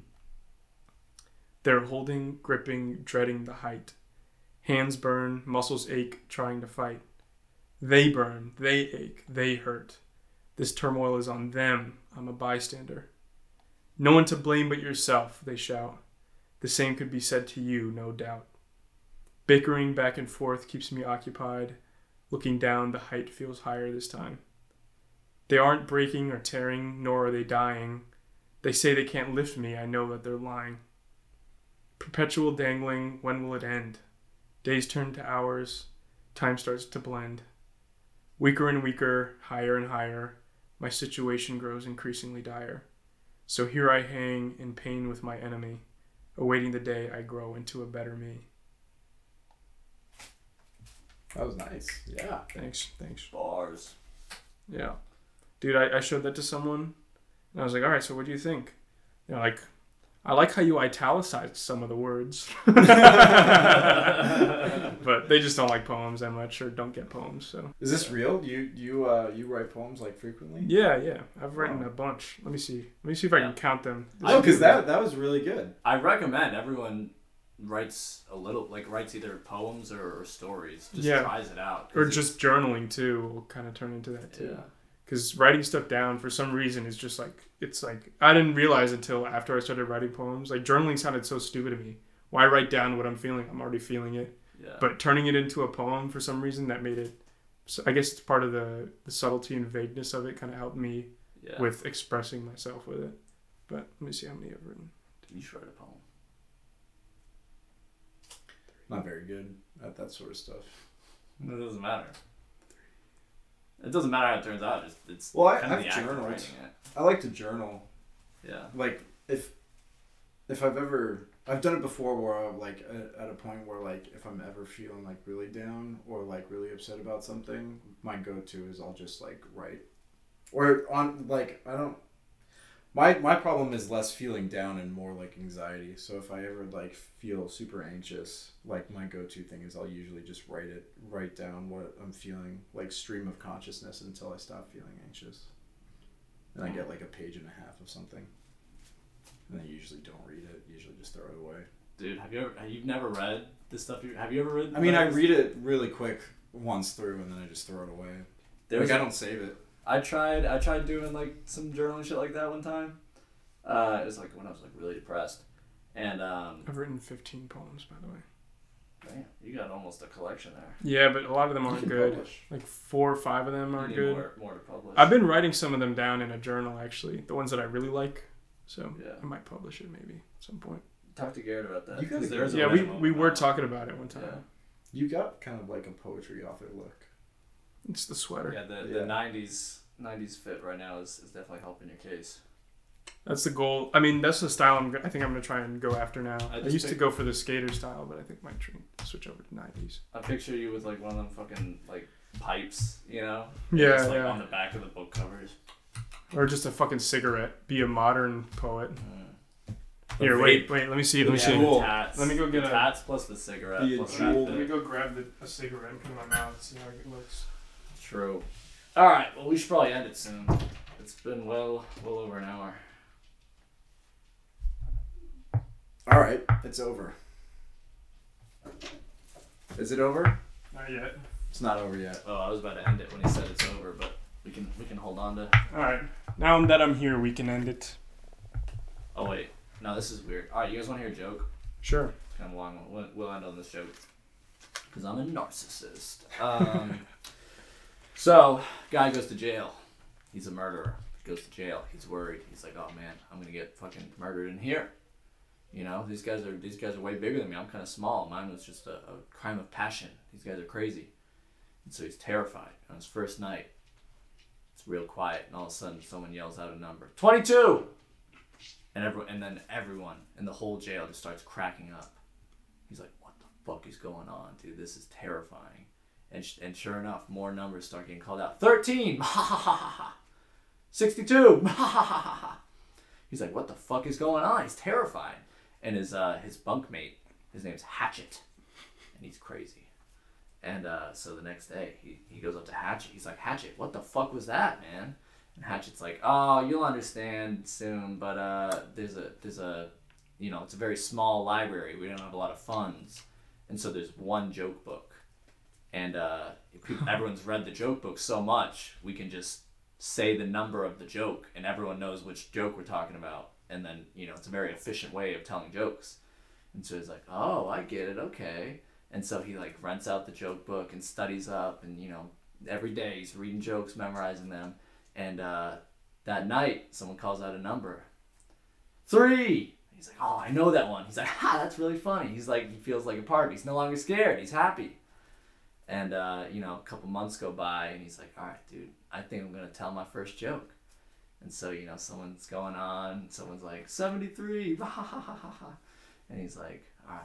They're holding, gripping, dreading the height. Hands burn, muscles ache, trying to fight. They burn, they ache, they hurt. This turmoil is on them. I'm a bystander. No one to blame but yourself, they shout. The same could be said to you, no doubt. Bickering back and forth keeps me occupied. Looking down, the height feels higher this time. They aren't breaking or tearing, nor are they dying. They say they can't lift me, I know that they're lying. Perpetual dangling, when will it end? Days turn to hours, time starts to blend. Weaker and weaker, higher and higher, my situation grows increasingly dire. So here I hang in pain with my enemy, awaiting the day I grow into a better me. That was nice. Yeah. Thanks, thanks. Bars. Yeah. Dude, I, I showed that to someone and I was like, all right, so what do you think? They're like, I like how you italicized some of the words. but they just don't like poems that much or don't get poems, so. Is this real? You you uh you write poems like frequently? Yeah, yeah. I've written Wow. a bunch. Let me see. Let me see if I can count them. Oh, because that that was really good. I recommend everyone writes a little, like writes either poems or, or stories. Just Yeah. tries it out Or just journaling too will kind of turn into that too. Yeah. because writing stuff down for some reason is just like it's like I didn't realize until after I started writing poems. Like journaling sounded so stupid to me. Why write down what I'm feeling? I'm already feeling it. Yeah. But turning it into a poem for some reason that made it. So I guess it's part of the the subtlety and vagueness of it. Kind of helped me yeah. with expressing myself with it. But let me see how many I've written. Did you should write a poem. Not very good at that sort of stuff. It doesn't matter. It doesn't matter how it turns out. It's, it's Well, I- kind of I've the act of journaled. writing it. I like to journal. Yeah. Like if if I've ever I've done it before where I'm like at, at a point where like if I'm ever feeling like really down or like really upset about something, my go-to is I'll just like write. Or on like I don't my my problem is less feeling down and more like anxiety. So if I ever like feel super anxious, like my go-to thing is I'll usually just write it, write down what I'm feeling, like stream of consciousness until I stop feeling anxious. And I get like a page and a half of something. And I usually don't read it. Usually just throw it away. Dude, have you ever? You've you never read this stuff? You, have you ever read? I mean, I read it really quick once through, and then I just throw it away. There's like I a- don't save it. I tried. I tried doing like some journaling shit like that one time. Uh, it was like when I was like really depressed, and um, I've written 15 poems, by the way. damn, you got almost a collection there. Yeah, but a lot of them aren't good. publish. Like four or five of them aren't good. More, more to publish. I've been writing some of them down in a journal actually, the ones that I really like. So Yeah. I might publish it maybe at some point. talk to Garrett about that. You gotta 'cause get- there's a yeah, we, we were talking about it one time. Yeah. You got kind of like a poetry author look. It's the sweater. Yeah, the, Yeah. the '90s '90s fit right now is, is definitely helping your case. That's the goal. I mean, that's the style I'm, I think I'm gonna try and go after now. I I, just used to go for the skater style, but I think I might tr- switch over to 90s. I picture you with like one of them fucking like pipes, you know? Yeah, Just, like yeah. on the back of the book covers. Or just a fucking cigarette. Be a modern poet. Mm. Here, wait, wait. Let me see. Let me Yeah. see. Cool. Tats, Let me go get the a- tats plus the cigarette Be a plus jewel. Let me go grab the, a cigarette and put it in my mouth. See how it looks. True. All right. Well, we should probably end it soon. It's been well well over an hour. All right, it's over. Is it over? Not yet. It's not over yet. Oh, I was about to end it when he said it's over, but we can we can hold on to. All right. Now that I'm here, we can end it. Oh wait, no, this is weird. All right, you guys want to hear a joke? Sure. kind of long. We'll, we'll end on this joke because I'm a narcissist. Um, so, guy goes to jail. He's a murderer. He goes to jail. He's worried. He's like, oh man, I'm gonna get fucking murdered in here. You know, these guys are these guys are way bigger than me. I'm kind of small. Mine was just a, a crime of passion. These guys are crazy, and so he's terrified. On his first night, it's real quiet, and all of a sudden, someone yells out a number: twenty-two. And everyone, and then everyone in the whole jail just starts cracking up. He's like, "What the fuck is going on, dude? This is terrifying." And sh- and sure enough, more numbers start getting called out. Thirteen. Ha ha ha ha ha. Sixty-two. Ha ha ha ha ha. He's like, "What the fuck is going on?" He's terrified. And his uh, his bunkmate, his name's Hatchet, and he's crazy. And uh, so the next day, he, he goes up to Hatchet. He's like, Hatchet, what the fuck was that, man? And Hatchet's like, oh, you'll understand soon, but uh, there's a there's a, you know, it's a very small library. We don't have a lot of funds, and so there's one joke book, and uh, people, everyone's read the joke book so much, we can just say the number of the joke, and everyone knows which joke we're talking about, and then you know, it's a very efficient way of telling jokes. And so he's like, oh, I get it, okay. And so he like rents out the joke book and studies up, and you know, every day he's reading jokes, memorizing them. And uh, that night, someone calls out a number. Three. He's like, oh, I know that one. He's like, ha, that's really funny. He's like, he feels like a part. He's no longer scared. He's happy. And uh, you know, a couple months go by, and he's like, all right, dude, I think I'm gonna tell my first joke. And so you know, someone's going on. Someone's like, seventy-three. Ha ha ha ha ha. ha. And he's like, all right.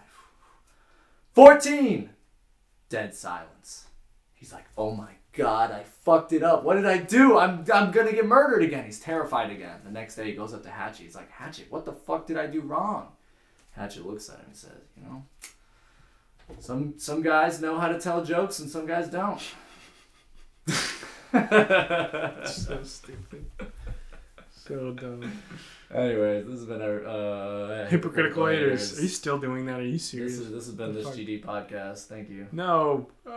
14! Dead silence. He's like, oh my god, I fucked it up. What did I do? I'm, I'm gonna get murdered again. He's terrified again. The next day he goes up to Hatchet. He's like, Hatchet, what the fuck did I do wrong? Hatchet looks at him and says, you know, some some guys know how to tell jokes and some guys don't. So stupid. So dumb. Anyways, this has been our uh, Hypocritical haters. Are you still doing that? Are you This, serious? is, this has been this? GD podcast. Thank you. No. Oh.